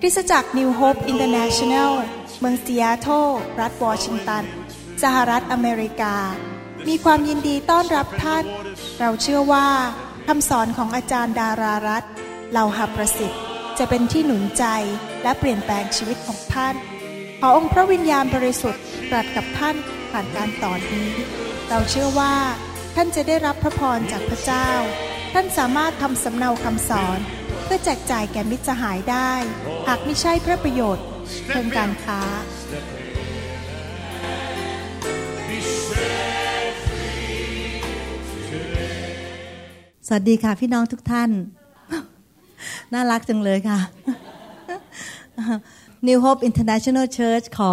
คริสตจักร New Hope International เมืองซีแอตเทิลรัฐวอชิงตัน สหรัฐอเมริกา มีความยินดีต้อนรับท่าน เราเชื่อว่าคำสอนของอาจารย์ดารารัตเหล่าหาประสิทธิ์ จะเป็นที่หนุนใจและเปลี่ยนแปลงชีวิตของท่าน ขอองค์พระวิญญาณบริสุทธิ์ตรัสกับท่านผ่านการต่อนนี้ เราเชื่อว่าท่านจะได้รับพระพรจากพระเจ้า ท่านสามารถทำสำเนาคำสอน เพื่อแจกจ่ายแก่มิตรสหายได้ หากไม่ใช่เพื่อประโยชน์เชิงการค้า สวัสดีค่ะพี่น้องทุกท่าน น่ารักจังเลยค่ะ New Hope International Church ขอ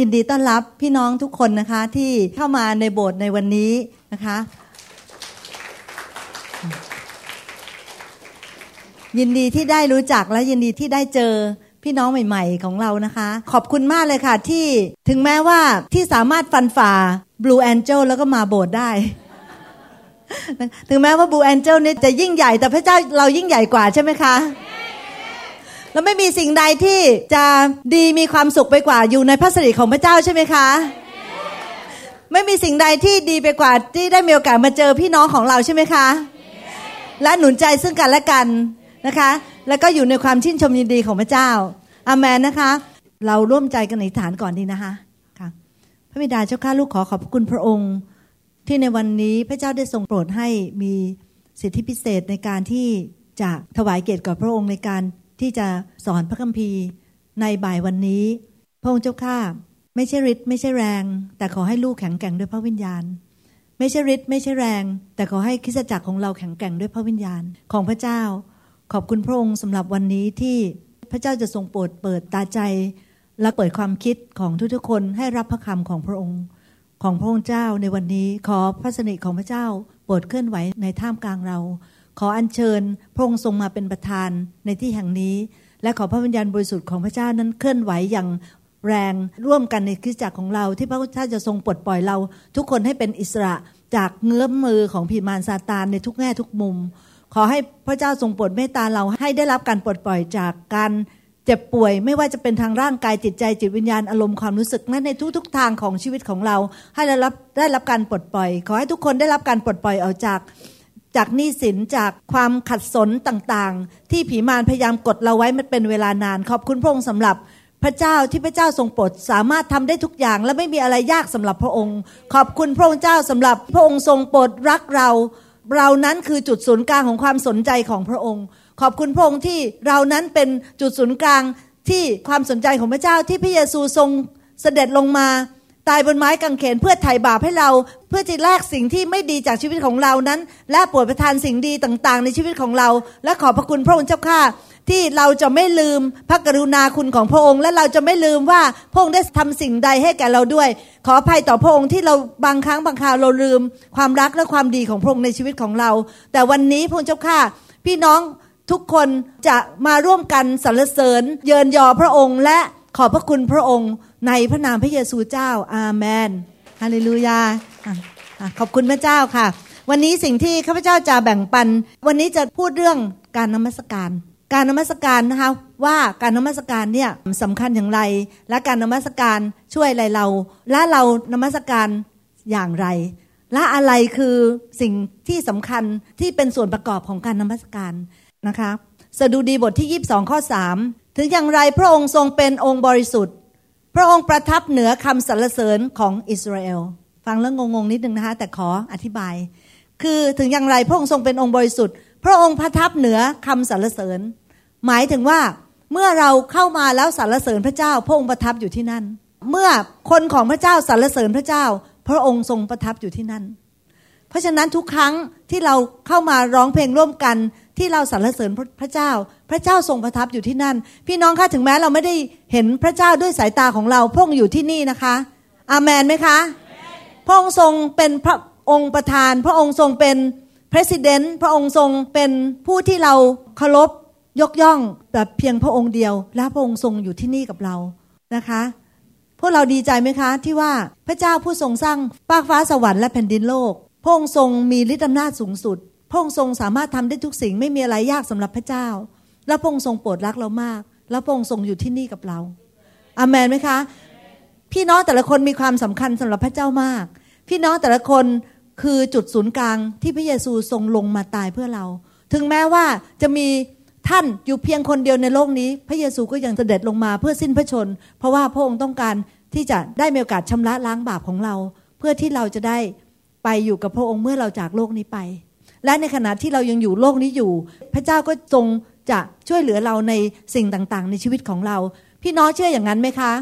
ยินดีต้อนรับพี่น้องทุกคนนะคะที่เข้ามาในโบสถ์ในวันนี้นะคะ ยินดีที่ได้รู้จักและยินดีที่ได้เจอพี่น้องใหม่ ๆ ของเรานะคะ ขอบคุณมากเลยค่ะที่ถึงแม้ว่าที่สามารถฟันฝ่า Blue Angel แล้วก็มาโบสถ์ได้ ถึงแม้ว่า Blue Angel นี่จะยิ่งใหญ่แต่พระเจ้าเรายิ่งใหญ่กว่าใช่ไหมคะแล้วไม่มีสิ่งใดที่จะดีมีความสุขไปกว่าอยู่ในพระสิริของพระเจ้าใช่ไหมคะ ไม่มีสิ่งใดที่ดีไปกว่าที่ได้มีโอกาสมาเจอพี่น้องของเราใช่ไหมคะ และหนุนใจซึ่งกันและกัน นะคะ แล้วก็อยู่ในความชื่นชมยินดีของพระเจ้าอาเมนนะคะ เราร่วมใจกันในฐานก่อนดีนะคะค่ะพระบิดาเจ้าข้าลูกขอขอบคุณพระองค์ ที่ในวันนี้พระเจ้าได้ทรงโปรดให้มีสิทธิพิเศษในการที่จะถวายเกียรติกับพระองค์ในการที่จะสอนพระคัมภีร์ในบ่ายวันนี้ พระองค์เจ้าข้าไม่ใช่ฤทธิ์ไม่ใช่แรง แต่ขอให้ลูกแข็งแกร่งด้วยพระวิญญาณ ไม่ใช่ฤทธิ์ไม่ใช่แรง แต่ขอให้คริสตจักรของเราแข็งแกร่งด้วยพระวิญญาณของพระเจ้า ขอบคุณพระองค์สำหรับวันนี้ที่พระเจ้าจะทรงโปรดเปิดตาใจ และเปิดความคิดของทุกๆคนให้รับพระคำของพระองค์ ของพระองค์เจ้าในวันนี้ขอพระสนิทของพระเจ้าโปรดเคลื่อนไหวในท่ามกลางเรา ขออัญเชิญพระองค์ทรงมาเป็นประธานในที่แห่งนี้ และขอพระวิญญาณบริสุทธิ์ของพระเจ้านั้นเคลื่อนไหวอย่างแรงร่วมกันในคริสตจักรของเรา ที่พระเจ้าจะทรงปลดปล่อยเรา ทุกคนให้เป็นอิสระจากเงื้อมมือของผีมารซาตานในทุกแง่ทุกมุม ขอให้พระเจ้าทรงโปรดเมตตาเราให้ได้รับการปลดปล่อยจากการเจ็บป่วย ไม่ว่าจะเป็นทางร่างกายจิตใจจิตวิญญาณอารมณ์ความรู้สึกนั้นในทุกๆทางของชีวิตของเรา ให้ได้รับได้รับการปลดปล่อย ขอให้ทุกคนได้รับการปลดปล่อยออกจากจากหนี้สินจากความขัดสนต่างๆ ที่ผีมารพยายามกดเราไว้มันเป็นเวลานาน ขอบคุณพระองค์สำหรับพระเจ้าที่พระเจ้าทรงโปรดสามารถทำได้ทุกอย่าง และไม่มีอะไรยากสำหรับพระองค์ ขอบคุณพระองค์เจ้าสำหรับพระองค์ทรงโปรดรักเรา เรานั้นคือจุดศูนย์กลางของความสนใจของพระองค์ ขอบคุณพระองค์ที่เรานั้นเป็นจุดศูนย์กลางที่ความสนใจของพระเจ้าที่พระเยซูทรงเสด็จลงมา ตายบนไม้กางเขนเพื่อไถ่บาปให้เรา เพื่อจะแลกสิ่งที่ไม่ดีจากชีวิตของเรานั้น และโปรดประทานสิ่งดีต่างๆ ในชีวิตของเรา และขอบพระคุณพระองค์เจ้าข้า ที่เราจะไม่ลืมพระกรุณาคุณของพระองค์ และเราจะไม่ลืมว่าพระองค์ได้ทำสิ่งใดให้แก่เราด้วย ขออภัยต่อพระองค์ที่เราบางครั้งบางคราวเราลืม ความรักและความดีของพระองค์ในชีวิตของเรา แต่วันนี้พระองค์เจ้าข้าพี่น้องทุกคนจะมาร่วมกันสรรเสริญ เยินยอพระองค์และขอบพระคุณพระองค์ในพระนามพระเยซูเจ้า อาเมนฮาเลลูยาขอบคุณพระเจ้าค่ะ วันนี้สิ่งที่ข้าพเจ้าจะแบ่งปัน วันนี้จะพูดเรื่องการนมัสการ การนมัสการนะคะว่าการนมัสการเนี่ยสำคัญอย่างไร และการนมัสการช่วยอะไรเรา และเรานมัสการอย่างไร และอะไรคือสิ่งที่สำคัญที่เป็นส่วนประกอบของการนมัสการนะคะสดุดีบทที่ 22 ข้อ 3 ถึงอย่างไรพระองค์ทรงเป็นองค์บริสุทธิ์ พระองค์ประทับเหนือคำสรรเสริญของอิสราเอลฟังแล้วงงๆนิดนึงนะคะแต่ขออธิบาย คือถึงอย่างไรพระองค์ทรงเป็นองค์บริสุทธิ์ พระองค์ประทับเหนือคำสรรเสริญ หมายถึงว่าเมื่อเราเข้ามาแล้วสรรเสริญพระเจ้า พระองค์ประทับอยู่ที่นั่น เมื่อคนของพระเจ้าสรรเสริญพระเจ้า พระองค์ทรงประทับอยู่ที่นั่น เพราะฉะนั้นทุกครั้งที่เราเข้ามาร้องเพลงร่วมกันที่เราสรรเสริญพระเจ้า พระเจ้าทรงประทับอยู่ที่นั่น พี่น้องคะถึงแม้เราไม่ได้เห็นพระเจ้าด้วยสายตาของเราพระองค์อยู่ที่นี่นะคะ อาเมนไหมคะพระองค์ทรงเป็นพระองค์ประธาน พระองค์ทรงเป็น president พระองค์ทรงเป็นผู้ที่เราเคารพ ยกย่องแบบเพียงพระองค์เดียว และพระองค์ทรงอยู่ที่นี่กับเรานะคะ พวกเราดีใจไหมคะที่ว่าพระเจ้าผู้ทรงสร้างฟากฟ้าสวรรค์และแผ่นดินโลก พระองค์ทรงมีฤทธิอำนาจสูงสุด พระองค์ทรงสามารถทำได้ทุกสิ่งไม่มีอะไรยากสำหรับพระเจ้า และพระองค์ทรงโปรดรักเรามาก และพระองค์ทรงอยู่ที่นี่กับเราอาเมนไหมคะ พี่น้องแต่ละคนมีความสำคัญสำหรับพระเจ้ามาก พี่น้องแต่ละคนคือจุดศูนย์กลางที่พระเยซูทรงลงมาตายเพื่อเรา ถึงแม้ว่าจะมี ท่านอยู่เพียงคนเดียวในโลกนี้ พระเยซูก็ยังเสด็จลงมาเพื่อสิ้นพระชน เพราะว่าพระองค์ต้องการที่จะได้มีโอกาสชำระล้างบาปของเรา เพื่อที่เราจะได้ไปอยู่กับพระองค์เมื่อเราจากโลกนี้ไป และในขณะที่เรายังอยู่โลกนี้อยู่ พระเจ้าก็ทรงจะช่วยเหลือเราในสิ่งต่างๆ ในชีวิตของเรา พี่น้องเชื่ออย่างนั้นไหมคะ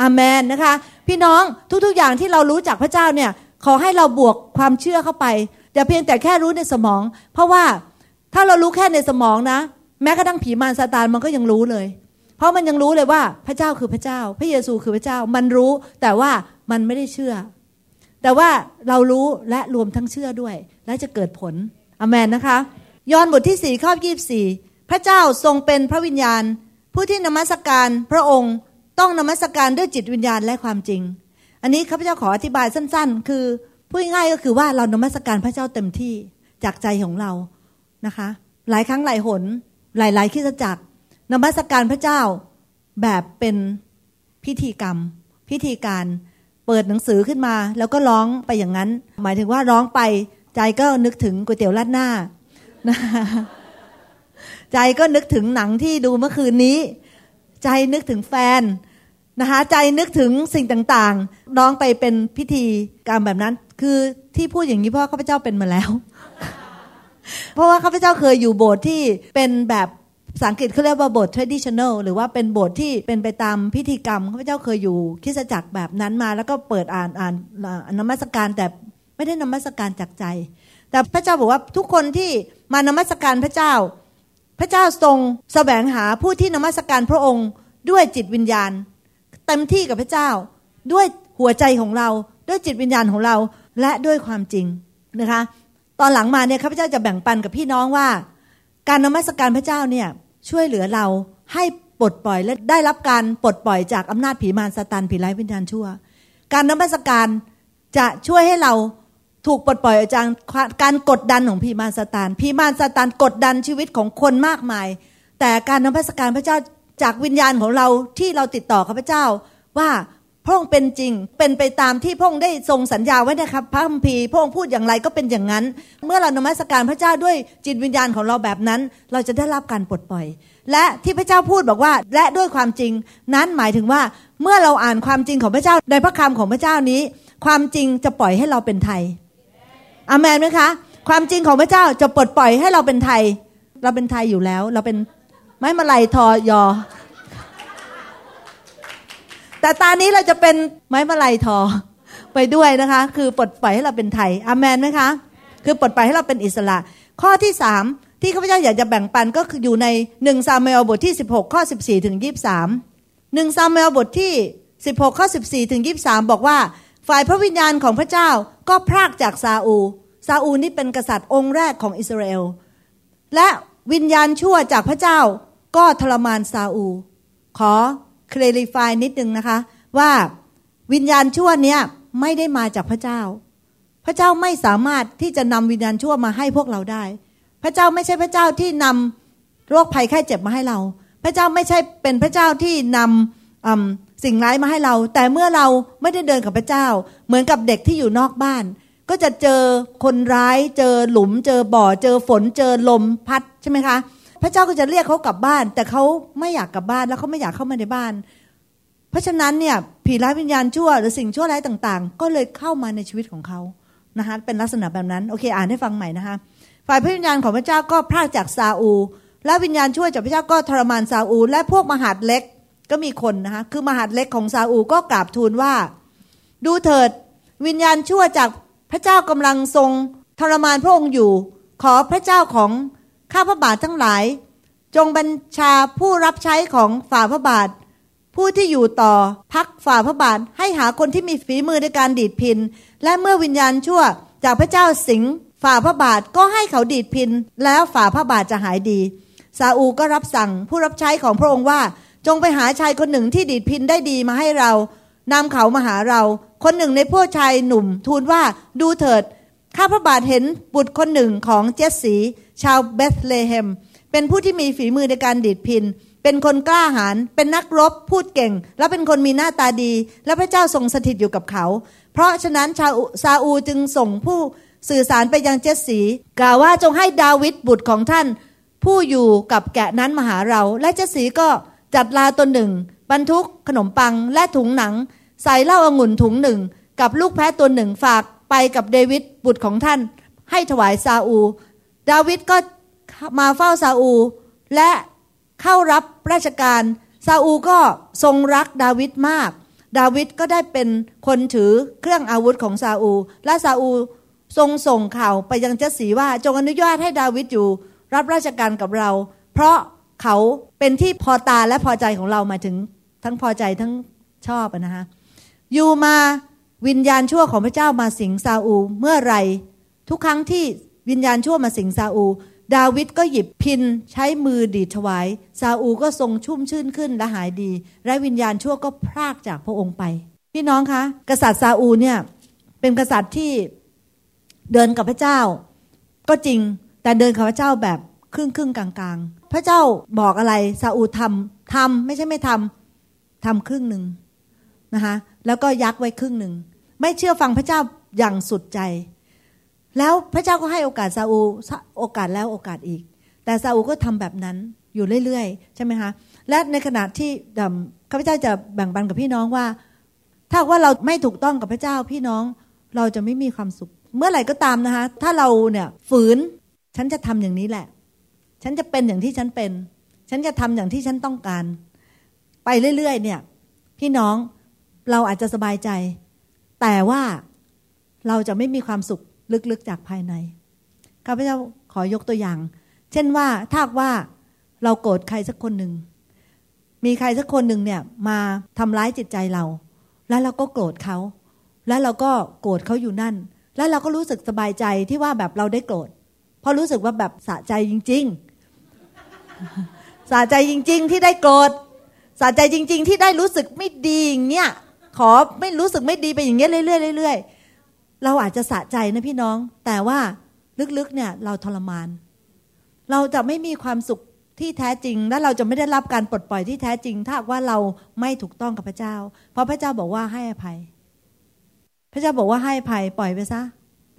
อาเมนนะคะ พี่น้องทุกๆอย่างที่เรารู้จากพระเจ้าเนี่ยขอให้เราบวกความเชื่อเข้าไปอย่าเพียงแต่แค่รู้ในสมอง เพราะว่าถ้าเรารู้แค่ในสมองนะ แม้กระทั่งผีมารซาตานมันก็ยังรู้เลย เพราะมันยังรู้เลยว่าพระเจ้าคือพระเจ้า พระเยซูคือพระเจ้า มันรู้แต่ว่ามันไม่ได้เชื่อ แต่ว่าเรารู้และรวมทั้งเชื่อด้วย และจะเกิดผลอเมนนะคะ ยอห์นบทที่สี่ข้อยี่สี่พระเจ้าทรงเป็นพระวิญญาณ ผู้ที่นมัสการพระองค์ต้องนมัสการด้วยจิตวิญญาณและความจริง อันนี้ข้าพเจ้าขออธิบายสั้น ๆ คือพูดง่ายก็คือว่าเรานมัสการพระเจ้าเต็มที่จากใจของเรานะคะ หลายครั้งหลายหน หลายๆคิดจักรนมัสการพระเจ้าแบบเป็นพิธีกรรม พิธีการเปิดหนังสือขึ้นมา แล้วก็ร้องไปอย่างนั้น หมายถึงว่าร้องไป ใจก็นึกถึงก๋วยเตี๋ยวราดหน้า ใจก็นึกถึงหนังที่ดูเมื่อคืนนี้ ใจนึกถึงแฟนนะคะใจนึกถึงสิ่งต่างๆ น้องไปเป็นพิธีกรรมแบบนั้น คือที่พูดอย่างนี้เพราะข้าพเจ้าเป็นมาแล้ว เพราะว่าข้าพเจ้าเคยอยู่โบสถ์ที่เป็นแบบภาษาอังกฤษเขาเรียกว่าโบสถ์ traditional หรือว่าเป็นโบสถ์ที่เป็นไปตามพิธีกรรมข้าพเจ้าเคยอยู่คริสจักรแบบนั้นมา แล้วก็เปิดอ่านอ่านนมัสการแต่ไม่ได้นมัสการจากใจ แต่พระเจ้าบอกว่าทุกคนที่มานมัสการพระเจ้า พระเจ้าทรงแสวงหาผู้ที่นมัสการพระองค์ด้วยจิตวิญญาณ เต็มที่กับพระเจ้า ด้วยหัวใจของเรา ด้วยจิตวิญญาณของเรา และด้วยความจริงนะคะ ตอนหลังมาเนี่ยข้าพเจ้าจะแบ่งปันกับพี่น้องว่า การนมัสการพระเจ้าเนี่ยช่วยเหลือเราให้ปลดปล่อยและได้รับการปลดปล่อยจากอำนาจผีมารซาตานผีร้ายวิญญาณชั่ว การนมัสการจะช่วยให้เราถูกปลดปล่อยจากการกดดันของผีมารซาตานผีมารซาตานกดดันชีวิตของคนมากมาย แต่การนมัสการพระเจ้าจากวิญญาณของเราที่เราติดต่อข้าพเจ้าว่า พระองค์เป็นจริง เป็นไปตามที่พระองค์ได้ทรงสัญญาไว้นะครับ พระคัมภีร์พระองค์พูดอย่างไรก็เป็นอย่างนั้น เมื่อเรานมัสการพระเจ้าด้วยจิตวิญญาณของเราแบบนั้น เราจะได้รับการปลดปล่อย และที่พระเจ้าพูดบอกว่า และด้วยความจริง นั้นหมายถึงว่าเมื่อเราอ่านความจริงของพระเจ้าในพระคำของพระเจ้านี้ ความจริงจะปล่อยให้เราเป็นไทยอามนไหมคะ ความจริงของพระเจ้าจะปลดปล่อยให้เราเป็นไทย เราเป็นไทยอยู่แล้ว เราเป็นไม้มาลัยทอยอ แต่ตอนนี้เราจะเป็นไม้มาลัยทอ ไปด้วยนะคะ คือปลดปล่อยให้เราเป็นไทยอามนไหมคะ คือปลดปล่อยให้เราเป็นอิสระ ข้อที่สามที่ข้าพเจ้าอยากจะแบ่งปันก็คืออยู่ในหนึ่งซามูเอลบทที่สิบหกข้อสิบสี่ถึงยี่สามหนึ่งซามูเอลบทที่สิบหกข้อสิบสี่ถึงยี่สามบอกว่า ฝ่ายพระวิญญาณของพระเจ้าก็พรากจากซาอูซาอูนี่เป็นกษัตริย์องค์แรกของอิสราเอล และวิญญาณชั่วจากพระเจ้าก็ทรมานซาอู ขอ คลริฟายนิดนึงนะคะ ว่าวิญญาณชั่วเนี้ยไม่ได้มาจากพระเจ้า พระเจ้าไม่สามารถที่จะนำวิญญาณชั่วมาให้พวกเราได้ พระเจ้าไม่ใช่พระเจ้าที่นำโรคภัยไข้เจ็บมาให้เรา พระเจ้าไม่ใช่เป็นพระเจ้าที่นำสิ่งร้ายมาให้เรา แต่เมื่อเราไม่ได้เดินกับพระเจ้า เหมือนกับเด็กที่อยู่นอกบ้าน ก็จะเจอคนร้าย เจอหลุม เจอบ่อ เจอฝน เจอลมพัดใช่ไหมคะ พระเจ้าก็จะเรียกเขากลับบ้าน แต่เขาไม่อยากกลับบ้านแล้วเขาไม่อยากเข้ามาในบ้าน เพราะฉะนั้นเนี่ยผีร้ายวิญญาณชั่วหรือสิ่งชั่วร้ายต่างๆ ก็เลยเข้ามาในชีวิตของเขานะคะเป็นลักษณะแบบนั้นโอเคอ่านให้ฟังใหม่นะคะฝ่ายพระวิญญาณของพระเจ้าก็พรากจากซาอู และวิญญาณชั่วจากพระเจ้าก็ทรมานซาอู และพวกมหาดเล็กก็มีคนนะคะคือมหาดเล็กของซาอูก็กราบทูลว่า ดูเถิดวิญญาณชั่วจากพระเจ้ากำลังทรงทรมานพระองค์อยู่ ขอพระเจ้าของ ข้าพระบาททั้งหลาย จงบัญชาผู้รับใช้ของฝ่าพระบาท ผู้ที่อยู่ต่อพักฝ่าพระบาทให้หาคนที่มีฝีมือในการดีดพิน และเมื่อวิญญาณชั่วจากพระเจ้าสิงฝ่าพระบาทก็ให้เขาดีดพิน แล้วฝ่าพระบาทจะหายดี ซาอูก็รับสั่งผู้รับใช้ของพระองค์ว่า จงไปหาชายคนหนึ่งที่ดีดพินได้ดีมาให้เรานำเขามาหาเรา คนหนึ่งในพวกชายหนุ่มทูลว่าดูเถิด ข้าพระบาทเห็นบุตรคนหนึ่งของเจสสีชาวเบธเลเฮม เป็นผู้ที่มีฝีมือในการดีดพิน เป็นคนกล้าหาญเป็นนักรบพูดเก่ง และเป็นคนมีหน้าตาดี และพระเจ้าทรงสถิตอยู่กับเขา เพราะฉะนั้นชาวซาอูจึงส่งผู้สื่อสารไปยังเจสสีกล่าวว่าจงให้ดาวิดบุตรของท่าน ผู้อยู่กับแกะนั้นมาหาเรา และเจสสีก็จัดลาตนหนึ่ง บรรทุกขนมปังและถุงหนัง ใส่เหล้าองุ่นถุงหนึ่ง กับลูกแพะตัวหนึ่งฝาก ไปกับเดวิดบุตรของท่าน ให้ถวายซาอู ดาวิดก็มาเฝ้าซาอู และเข้ารับราชการ ซาอูก็ทรงรักดาวิดมาก ดาวิดก็ได้เป็นคนถือเครื่องอาวุธของซาอู และซาอูทรงส่งข่าวไปยังเจสีว่าจงอนุญาตให้ดาวิดอยู่ รับราชการกับเรา เพราะเขาเป็นที่พอตาและพอใจของเรามาถึงทั้งพอใจทั้งชอบนะคะอยู่มา วิญญาณชั่วของพระเจ้ามาสิงซาอูเมื่อไร ทุกครั้งที่วิญญาณชั่วมาสิงซาอู ดาวิดก็หยิบพินใช้มือดีดถวายซาอูก็ทรงชุ่มชื่นขึ้นและหายดี และวิญญาณชั่วก็พรากจากพระองค์ไป พี่น้องคะ กษัตริย์ซาอูเนี่ยเป็นกษัตริย์ที่เดินกับพระเจ้า ก็จริงแต่เดินกับพระเจ้าแบบครึ่งครึ่งกลางกลางๆพระเจ้าบอกอะไรซาอูทำทำไม่ใช่ไม่ทำทำครึ่งหนึ่งนะคะ แล้วก็ยักไว้ครึ่งหนึ่ง ไม่เชื่อฟังพระเจ้าอย่างสุดใจ แล้วพระเจ้าก็ให้โอกาสซาอูโอกาสแล้วโอกาสอีก แต่ซาอูก็ทำแบบนั้นอยู่เรื่อยๆ ใช่ไหมคะและในขณะที่ข้าพเจ้าจะแบ่งปันกับพี่น้องว่า ถ้าว่าเราไม่ถูกต้องกับพระเจ้าพี่น้องเราจะไม่มีความสุข เมื่อไหร่ก็ตามนะคะ ถ้าเราเนี่ยฝืนฉันจะทำอย่างนี้แหละ ฉันจะเป็นอย่างที่ฉันเป็น ฉันจะทำอย่างที่ฉันต้องการ ไปเรื่อยๆ เนี่ย พี่น้อง เราอาจจะสบายใจ แต่ว่าเราจะไม่มีความสุขลึกๆจากภายในข้าพเจ้าขอยกตัวอย่าง เช่นว่าถ้าว่าเราโกรธใครสักคนหนึ่ง มีใครสักคนหนึ่งเนี่ยมาทำร้ายจิตใจเรา แล้วเราก็โกรธเขา แล้วเราก็โกรธเขาอยู่นั่น แล้วเราก็รู้สึกสบายใจที่ว่าแบบเราได้โกรธ เพราะรู้สึกว่าแบบสะใจจริง ๆ สะใจจริง ๆ ที่ได้โกรธ สะใจจริง ๆ ที่ได้รู้สึกไม่ดีอย่างเงี้ย ขอไม่รู้สึกไม่ดีไปอย่างเงี้ยเรื่อยๆเรื่อยๆเราอาจจะสะใจนะพี่น้อง แต่ว่าลึกๆเนี่ยเราทรมาน เราจะไม่มีความสุขที่แท้จริง และเราจะไม่ได้รับการปลดปล่อยที่แท้จริง ถ้าว่าเราไม่ถูกต้องกับพระเจ้า เพราะพระเจ้าบอกว่าให้อภัย พระเจ้าบอกว่าให้อภัยปล่อยไปซะ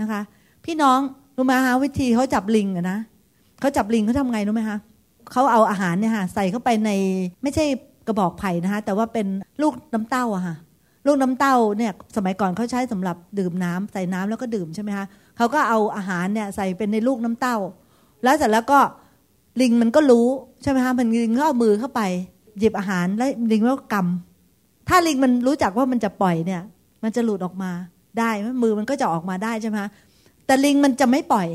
นะคะ พี่น้องรู้ไหมคะวิธีเขาจับลิงอะนะเขาจับลิงเขาทำไงรู้ไหมคะเขาเอาอาหารเนี่ยค่ะใส่เข้าไปในไม่ใช่กระบอกไผ่นะคะแต่ว่าเป็นลูกน้ำเต้าอะค่ะ ลูกน้ำเต้าเนี่ยสมัยก่อนเขาใช้สำหรับดื่มน้ำใส่น้ำแล้วก็ดื่มใช่ไหมคะเขาก็เอาอาหารเนี่ยใส่เป็นในลูกน้ำเต้า แล้วเสร็จแล้วก็ลิงมันก็รู้ใช่ไหมคะมันลิงก็เอามือเข้าไป หยิบอาหารแล้วลิงก็กำถ้าลิงมันรู้จักว่ามันจะปล่อยเนี่ย มันจะหลุดออกมาได้มือมันก็จะออกมาได้ใช่ไหมคะแต่ลิงมันจะไม่ปล่อย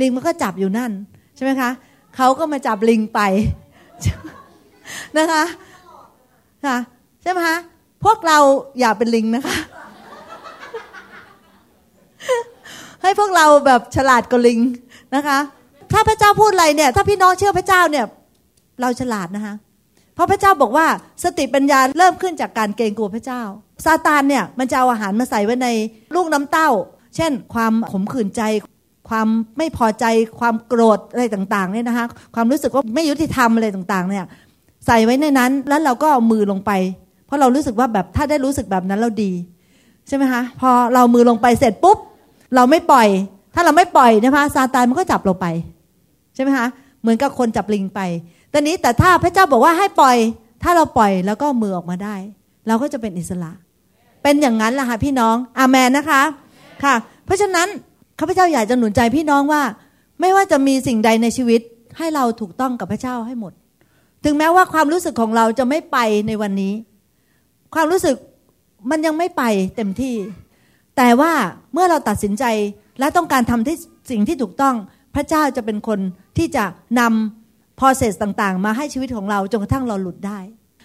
ลิงมันก็จับอยู่นั่นใช่ไหมคะเขาก็มาจับลิงไปนะคะค่ะใช่ไหมคะ พวกเราอย่าเป็นลิงนะคะ ให้พวกเราแบบฉลาดกว่าลิงนะคะ ถ้าพระเจ้าพูดอะไรเนี่ย ถ้าพี่น้องเชื่อพระเจ้าเนี่ย เราฉลาดนะคะเพราะพระเจ้าบอกว่าสติปัญญาเริ่มขึ้นจากการเกรงกลัวพระเจ้าซาตานเนี่ยมันจะเอาอาหารมาใส่ไว้ในลูกน้ำเต้า เช่น ความขมขื่นใจ ความไม่พอใจความโกรธอะไรต่างๆเนี่ยนะคะ ความรู้สึกว่าไม่ยุติธรรมอะไรต่างๆ เนี่ย ใส่ไว้ในนั้นแล้วเราก็เอามือลงไป ราะเรารู้สึกว่าแบบถ้าได้รู้สึกแบบนั้นเราดี ใช่ไหมคะ พอเรามือลงไปเสร็จปุ๊บ เราไม่ปล่อย ถ้าเราไม่ปล่อยนะคะซาตานมันก็จับเราไป ใช่ไหมคะเหมือนกับคนจับลิงไปตอนนี้แต่ถ้าพระเจ้าบอกว่าให้ปล่อย ถ้าเราปล่อยแล้วก็มือออกมาได้ เราก็จะเป็นอิสระ เป็นอย่างนั้นแหละค่ะพี่น้องอาเมนนะคะค่ะ เพราะฉะนั้นข้าพเจ้าอยากจะหนุนใจพี่น้องว่า ไม่ว่าจะมีสิ่งใดในชีวิตให้เราถูกต้องกับพระเจ้าให้หมด ถึงแม้ว่าความรู้สึกของเราจะไม่ไปในวันนี้ ความรู้สึกมันยังไม่ไปเต็มที่ แต่ว่าเมื่อเราตัดสินใจและต้องการทำที่สิ่งที่ถูกต้องพระเจ้าจะเป็นคนที่จะนำ process ต่างๆ มาให้ชีวิตของเราจนกระทั่งเราหลุดได้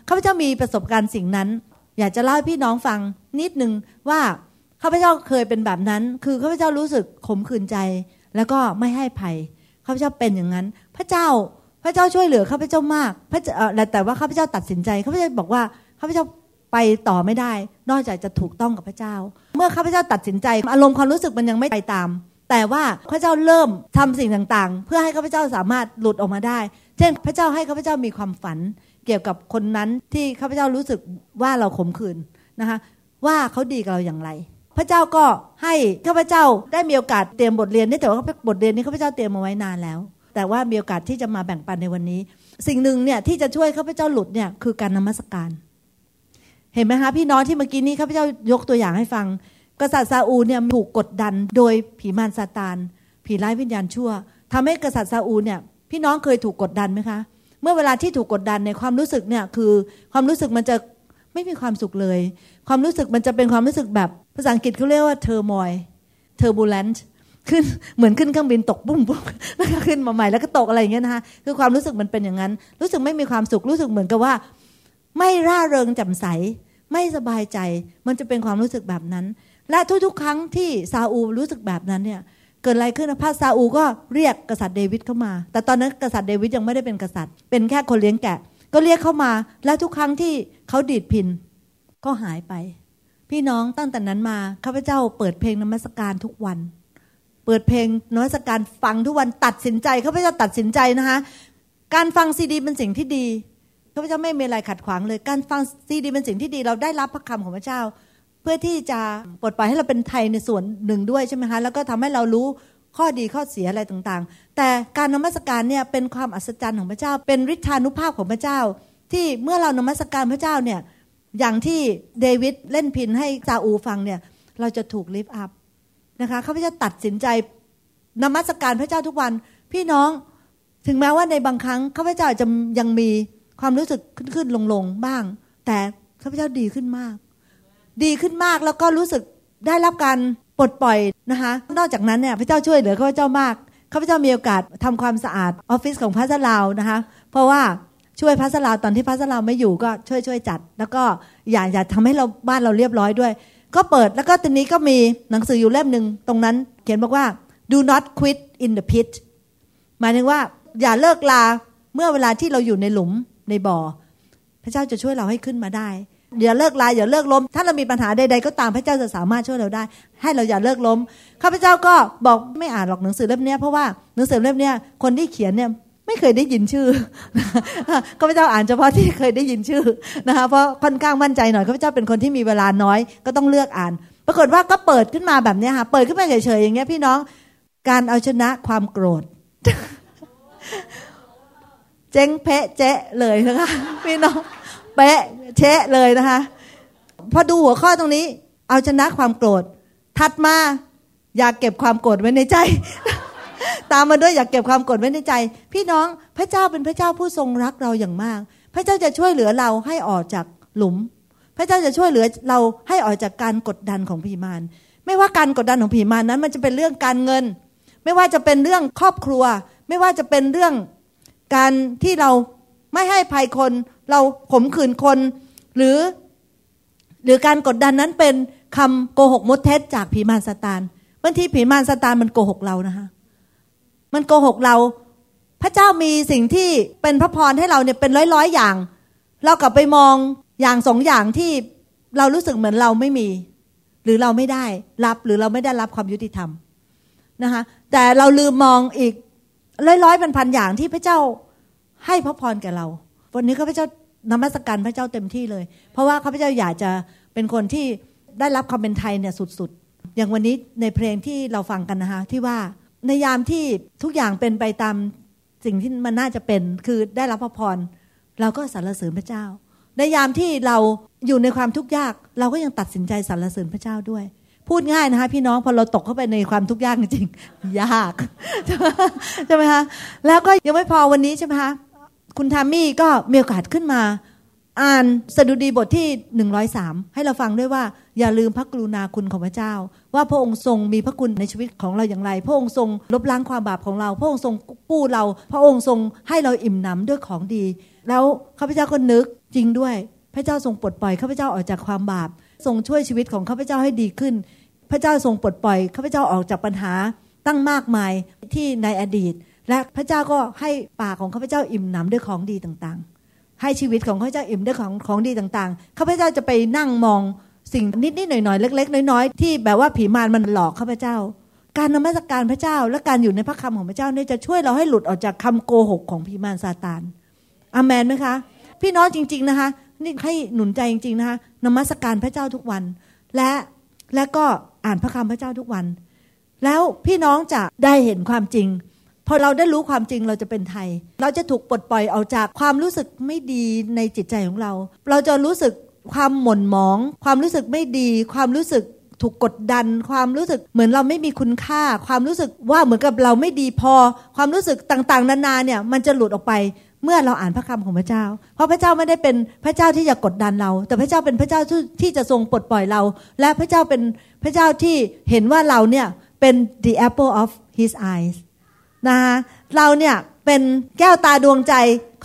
ข้าพเจ้ามีประสบการณ์สิ่งนั้น อยากจะเล่าให้พี่น้องฟังนิดนึงว่าข้าพเจ้าเคยเป็นแบบนั้น คือข้าพเจ้ารู้สึกขมขื่นใจ แล้วก็ไม่ให้ภัยข้าพเจ้าเป็นอย่างนั้น พระเจ้าพระเจ้าช่วยเหลือข้าพเจ้ามากพระแต่ว่าข้าพเจ้าตัดสินใจข้าพเจ้าบอกว่าข้าพเจ้า ไปต่อไม่ได้ นอกจากจะถูกต้องกับพระเจ้า เมื่อข้าพเจ้าตัดสินใจอารมณ์ความรู้สึกมันยังไม่ไปตาม แต่ว่าพระเจ้าเริ่มทำสิ่งต่างๆ เพื่อให้ข้าพเจ้าสามารถหลุดออกมาได้ เช่น พระเจ้าให้ข้าพเจ้ามีความฝัน เกี่ยวกับคนนั้นที่ข้าพเจ้ารู้สึกว่าเราขมขื่นนะคะว่าเขาดีกับเราอย่างไร พระเจ้าก็ให้ข้าพเจ้าได้มีโอกาสเตรียมบทเรียนนี่แต่ว่าบทเรียนนี้ข้าพเจ้าเตรียมมาไว้นานแล้ว แต่ว่ามีโอกาสที่จะมาแบ่งปันในวันนี้ สิ่งหนึ่งเนี่ยที่จะช่วยข้าพเจ้าหลุดเนี่ยคือการนมัสการ เห็นไหมคะพี่น้องที่เมื่อกี้นี้ข้าพเจ้ายกตัวอย่างให้ฟัง กษัตริย์ซาอูเนี่ยถูกกดดันโดยผีมารซาตาน ผีร้ายวิญญาณชั่วทำให้กษัตริย์ซาอูเนี่ยพี่น้องเคยถูกกดดันไหมคะ เมื่อเวลาที่ถูกกดดันในความรู้สึกเนี่ยคือความรู้สึกมันจะไม่มีความสุขเลย ความรู้สึกมันจะเป็นความรู้สึกแบบภาษาอังกฤษเขาเรียกว่า turmoil turbulent ขึ้นเหมือนขึ้นเครื่องบินตกบุ้มบุ้มแล้วก็ขึ้นมาใหม่แล้วก็ตกอะไรอย่างเงี้ยนะคะคือความรู้สึกมันเป็นอย่างนั้น รู้สึกไม่มีความสุขรู้สึกเหมือนกับว่า ไม่ร่าเริงแจ่มใส ไม่สบายใจ มันจะเป็นความรู้สึกแบบนั้น และทุกๆ ครั้งที่ซาอูรู้สึกแบบนั้นเนี่ยเกิดอะไรขึ้นนะพระซาอูก็เรียกกษัตริย์เดวิดเข้ามา แต่ตอนนั้นกษัตริย์เดวิดยังไม่ได้เป็นกษัตริย์ เป็นแค่คนเลี้ยงแกะ ก็เรียกเข้ามา และทุกครั้งที่เขาดีดพินก็หายไป พี่น้องตั้งแต่นั้นมาข้าพเจ้าเปิดเพลงนมัสการทุกวัน เปิดเพลงนมัสการฟังทุกวันตัดสินใจข้าพเจ้าตัดสินใจนะคะการฟังซีดีเป็นสิ่งที่ดี ข้าพเจ้าไม่มีอะไรขัดขวางเลย การฟังซีดีเป็นสิ่งที่ดีเราได้รับพระคำของพระเจ้า เพื่อที่จะปลดปล่อยให้เราเป็นไทยในส่วนหนึ่งด้วยใช่ไหมคะแล้วก็ทำให้เรารู้ข้อดีข้อเสียอะไรต่างๆ แต่การนมัสการเนี่ยเป็นความอัศจรรย์ของพระเจ้า เป็นฤทธานุภาพของพระเจ้า ที่เมื่อเรานมัสการพระเจ้าเนี่ยอย่างที่เดวิดเล่นพินให้ซาอูฟังเนี่ยเราจะถูกลิฟต์อัพนะคะข้าพเจ้าตัดสินใจนมัสการพระเจ้าทุกวัน พี่น้องถึงแม้ว่าในบางครั้งข้าพเจ้าจะยังมี ความรู้สึกขึ้นขึ้นลงลงบ้าง แต่ข้าพเจ้าดีขึ้นมาก ดีขึ้นมากแล้วก็รู้สึกได้รับการปลดปล่อยนะคะ นอกจากนั้นเนี่ยพระเจ้าช่วยเหลือข้าพเจ้ามากข้าพเจ้ามีโอกาสทำความสะอาดออฟฟิศของพระเจ้าลาวนะคะ เพราะว่าช่วยพระสลาวตอนที่พระสลาวไม่อยู่ก็ช่วยช่วยจัด แล้วก็อยากอยากทำให้เราบ้านเราเรียบร้อยด้วย ก็เปิดแล้วก็ตอนนี้ก็มีหนังสืออยู่เล่มหนึ่งตรงนั้น เขียนบอกว่า do not quit in the pit หมายถึงว่าอย่าเลิกลาเมื่อเวลาที่เราอยู่ในหลุม ในบ่อ พระเจ้าจะช่วยเราให้ขึ้นมาได้อย่าเลิกลายอย่าเลิกล้ม ถ้าเรามีปัญหาใดๆก็ตามพระเจ้าจะสามารถช่วยเราได้ ให้เราอย่าเลิกล้มข้าพเจ้าก็บอกไม่อ่านหรอกหนังสือเล่มนี้เพราะว่าหนังสือเล่มนี้คนที่เขียนเนี่ยไม่เคยได้ยินชื่อข้าพเจ้าอ่านเฉพาะที่เคยได้ยินชื่อนะคะเพราะค่อนข้างมั่นใจหน่อยข้าพเจ้าเป็นคนที่มีเวลาน้อย ก็ต้องเลือกอ่าน ปรากฏว่าก็เปิดขึ้นมาแบบนี้ค่ะเปิดขึ้นมาเฉยๆอย่างเงี้ยพี่น้องการเอาชนะความโกรธ เจ๊งเพะเจ๊ะเลยนะคะพี่น้องเป๊ะเชะเลยนะคะพอดูหัวข้อตรงนี้ เอาชนะความโกรธถัดมาอยากเก็บความโกรธไว้ในใจ ตามมาด้วยอยากเก็บความโกรธไว้ในใจ พี่น้องพระเจ้าเป็นพระเจ้าผู้ทรงรักเราอย่างมาก พระเจ้าจะช่วยเหลือเราให้ออกจากหลุม พระเจ้าจะช่วยเหลือเราให้ออกจากการกดดันของผีมารไม่ว่าการกดดันของผีมารนั้น มันจะเป็นเรื่องการเงิน ไม่ว่าจะเป็นเรื่องครอบครัว ไม่ว่าจะเป็นเรื่อง การที่เราไม่ให้ภัยคน เราขมขืนคน หรือ หรือการกดดันนั้นเป็นคำโกหกมดเท็จจากผีมารซาตานบางทีผีมารซาตานมันโกหกเรานะคะมันโกหกเรา พระเจ้ามีสิ่งที่เป็นพระพรให้เราเนี่ยเป็นร้อยร้อยอย่าง เรากลับไปมองอย่างสองอย่างที่เรารู้สึกเหมือนเราไม่มี หรือเราไม่ได้รับหรือเราไม่ได้รับความยุติธรรมนะคะแต่เราลืมมองอีก ร้อยร้อยพันพันอย่างที่พระเจ้าให้พระพรแก่เรา วันนี้ข้าพเจ้านมัสการพระเจ้าเต็มที่เลย เพราะว่าข้าพเจ้าอยากจะเป็นคนที่ได้รับความเป็นไทยเนี่ยสุดๆ อย่างวันนี้ในเพลงที่เราฟังกันนะคะที่ว่าในยามที่ทุกอย่างเป็นไปตามสิ่งที่มันน่าจะเป็นคือได้รับพระพรเราก็สรรเสริญพระเจ้า ในยามที่เราอยู่ในความทุกข์ยาก เราก็ยังตัดสินใจสรรเสริญพระเจ้าด้วย พูดง่ายนะคะพี่น้องพอเราตกเข้าไปในความทุกข์ยากจริงยากใช่ไหมคะแล้วก็ยังไม่พอวันนี้ใช่ไหมคะคุณทามี่ก็มีโอกาสขึ้นมา อ่านสดุดีบทที่หนึ่งร้อยสามให้เราฟังด้วยว่า อย่าลืมพระกรุณาคุณของพระเจ้า ว่าพระองค์ทรงมีพระคุณในชีวิตของเราอย่างไร พระองค์ทรงลบล้างความบาปของเรา พระองค์ทรงกู้เรา พระองค์ทรงให้เราอิ่มหนำด้วยของดี แล้วข้าพเจ้าก็นึกจริงด้วย พระเจ้าทรงปลดปล่อยข้าพเจ้าออกจากความบาปทรงช่วยชีวิตของข้าพเจ้าให้ดีขึ้น พระเจ้าทรงปลดปล่อยข้าพเจ้าออกจากปัญหาตั้งมากมายที่ในอดีต และพระเจ้าก็ให้ปากของข้าพเจ้าอิ่มหนำด้วยของดีต่างๆ ให้ชีวิตของข้าพเจ้าอิ่มด้วยของของดีต่างๆข้าพเจ้าจะไปนั่งมองสิ่งนิดๆหน่อยๆเล็ก ๆ น้อยๆที่แบบว่าผีมารมันหลอกข้าพเจ้า การนมัสการพระเจ้าและการอยู่ในพระคำของพระเจ้าเนี่ยจะช่วยเราให้หลุดออกจากคำโกหกของพีมารซาตานอามนไหมคะพี่น้องจริง ๆนะคะ นี่ให้หนุนใจจริง ๆนะคะนมัสการพระเจ้าทุกวัน และและก็ อ่านพระคำพระเจ้าทุกวัน แล้วพี่น้องจะได้เห็นความจริงพอเราได้รู้ความจริงเราจะเป็นไทย เราจะถูกปลดปล่อยออกจากความรู้สึกไม่ดีในจิตใจของเรา เราจะรู้สึกความหม่นหมอง ความรู้สึกไม่ดี ความรู้สึกถูกกดดัน ความรู้สึกเหมือนเราไม่มีคุณค่า ความรู้สึกว่าเหมือนกับเราไม่ดีพอ ความรู้สึกต่างๆ นานาเนี่ยมันจะหลุดออกไป เมื่อเราอ่านพระคำของพระเจ้า เพราะพระเจ้าไม่ได้เป็นพระเจ้าที่จะกดดันเรา แต่พระเจ้าเป็นพระเจ้าที่จะทรงปลดปล่อยเรา และพระเจ้าเป็นพระเจ้าที่เห็นว่าเราเนี่ยเป็น the apple of his eyes นะคะเราเนี่ยเป็นแก้วตาดวงใจ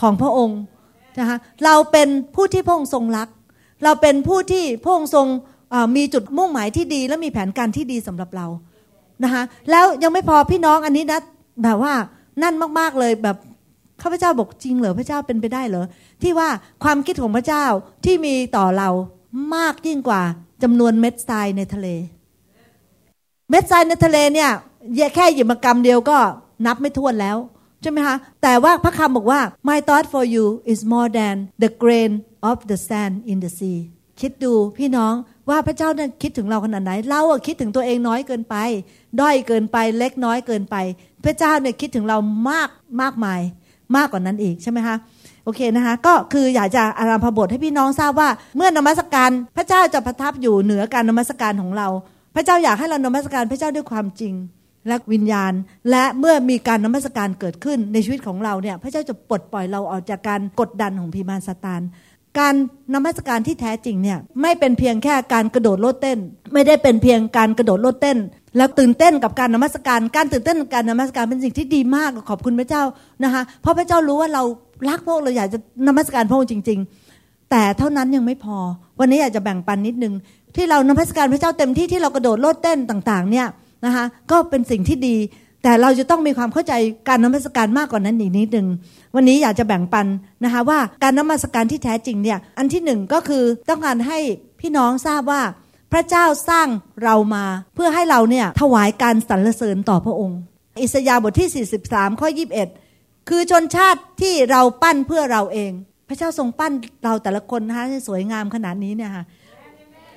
ของพระองค์นะคะเราเป็นผู้ที่พระองค์ทรงรัก เราเป็นผู้ที่พระองค์ทรงมีจุดมุ่งหมายที่ดี และมีแผนการที่ดีสำหรับเรานะคะแล้วยังไม่พอพี่น้องอันนี้นะแบบว่านั่นมาก ๆ เลยแบบ ข้าพเจ้าบอกจริงเหรอพระเจ้าเป็นไปได้เหรอที่ว่าความคิดของพระเจ้าที่มีต่อเรามากยิ่งกว่าจำนวนเม็ดทรายในทะเล เม็ดทรายในทะเลเนี่ยแค่หยิบมากรรมเดียวก็นับไม่ถ้วนแล้วใช่ไหมคะแต่ว่าพระคำบอกว่า my thought for you is more than the grain of the sand in the sea คิดดูพี่น้องว่าพระเจ้าเนี่ยคิดถึงเราขนาดไหน เราอะคิดถึงตัวเองน้อยเกินไป ด้อยเกินไปเล็กน้อยเกินไป พระเจ้าเนี่ยคิดถึงเรามากมากมาย มากกว่านั้นอีกใช่ไหมคะโอเคนะคะก็คืออยากจะอารามพบทให้พี่น้องทราบว่า เมื่อนมัสการพระเจ้าจะประทับอยู่เหนือการนมัสการของเรา พระเจ้าอยากให้เรานมัสการพระเจ้าด้วยความจริงและวิญญาณ และเมื่อมีการนมัสการเกิดขึ้นในชีวิตของเราเนี่ยพระเจ้าจะปลดปล่อยเราออกจากการกดดันของพิมานสตานการนมัสการที่แท้จริงเนี่ยไม่เป็นเพียงแค่การกระโดดโลดเต้น ไม่ได้เป็นเพียงการกระโดดโลดเต้น แล้วตื่นเต้นกับการนมัสการ การตื่นเต้นกับการนมัสการเป็นสิ่งที่ดีมากขอบคุณพระเจ้านะคะเพราะพระเจ้ารู้ว่าเรารักพวกเราอยากจะนมัสการพระองค์จริง ๆ แต่เท่านั้นยังไม่พอ วันนี้อยากจะแบ่งปันนิดนึง ที่เรานมัสการพระเจ้าเต็มที่ที่เรากระโดดโลดเต้นต่างๆ เนี่ยนะคะก็เป็นสิ่งที่ดี แต่เราจะต้องมีความเข้าใจการนมัสการมากกว่านั้นอีกนิดหนึ่งวันนี้อยากจะแบ่งปันนะคะว่าการนมัสการที่แท้จริงเนี่ยอันที่หนึ่งก็คือต้องการให้พี่น้องทราบว่า พระเจ้าสร้างเรามาเพื่อให้เราเนี่ยถวายการสรรเสริญต่อพระองค์ อิสยาห์บทที่ 43 ข้อ 21 คือชนชาติที่เราปั้นเพื่อเราเอง พระเจ้าทรงปั้นเราแต่ละคนนะคะสวยงามขนาดนี้เนี่ยค่ะ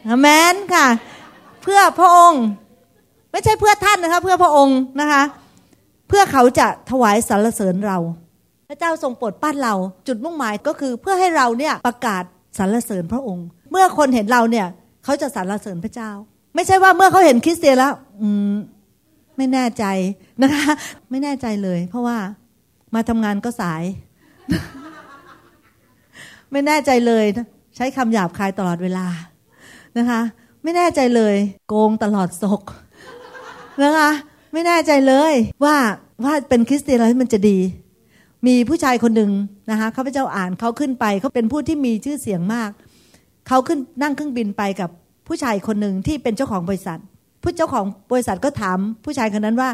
อเมนค่ะ เพื่อพระองค์ ไม่ใช่เพื่อท่านนะคะ เพื่อพระองค์นะคะ เพื่อเขาจะถวายสรรเสริญเรา พระเจ้าทรงโปรดปั้นเราจุดมุ่งหมายก็คือเพื่อให้เราเนี่ยประกาศสรรเสริญพระองค์ เมื่อคนเห็นเราเนี่ย เขาจะสรรเสริญพระเจ้า ไม่ใช่ว่าเมื่อเขาเห็นคริสเตียนแล้ว อืม ไม่แน่ใจนะคะ ไม่แน่ใจเลย เพราะว่ามาทำงานก็สาย ไม่แน่ใจเลย ใช้คำหยาบคายตลอดเวลานะคะ ไม่แน่ใจเลย โกงตลอดศกนะคะ ไม่แน่ใจเลย ว่าว่าเป็นคริสเตียนแล้วมันจะดีมีผู้ชายคนหนึ่งนะคะข้าพเจ้าอ่านเขาขึ้นไปเขาเป็นผู้ที่มีชื่อเสียงมาก เขาขึ้นนั่งเครื่องบินไปกับผู้ชายคนหนึ่งที่เป็นเจ้าของบริษัท ผู้เจ้าของบริษัทก็ถามผู้ชายคนนั้นว่า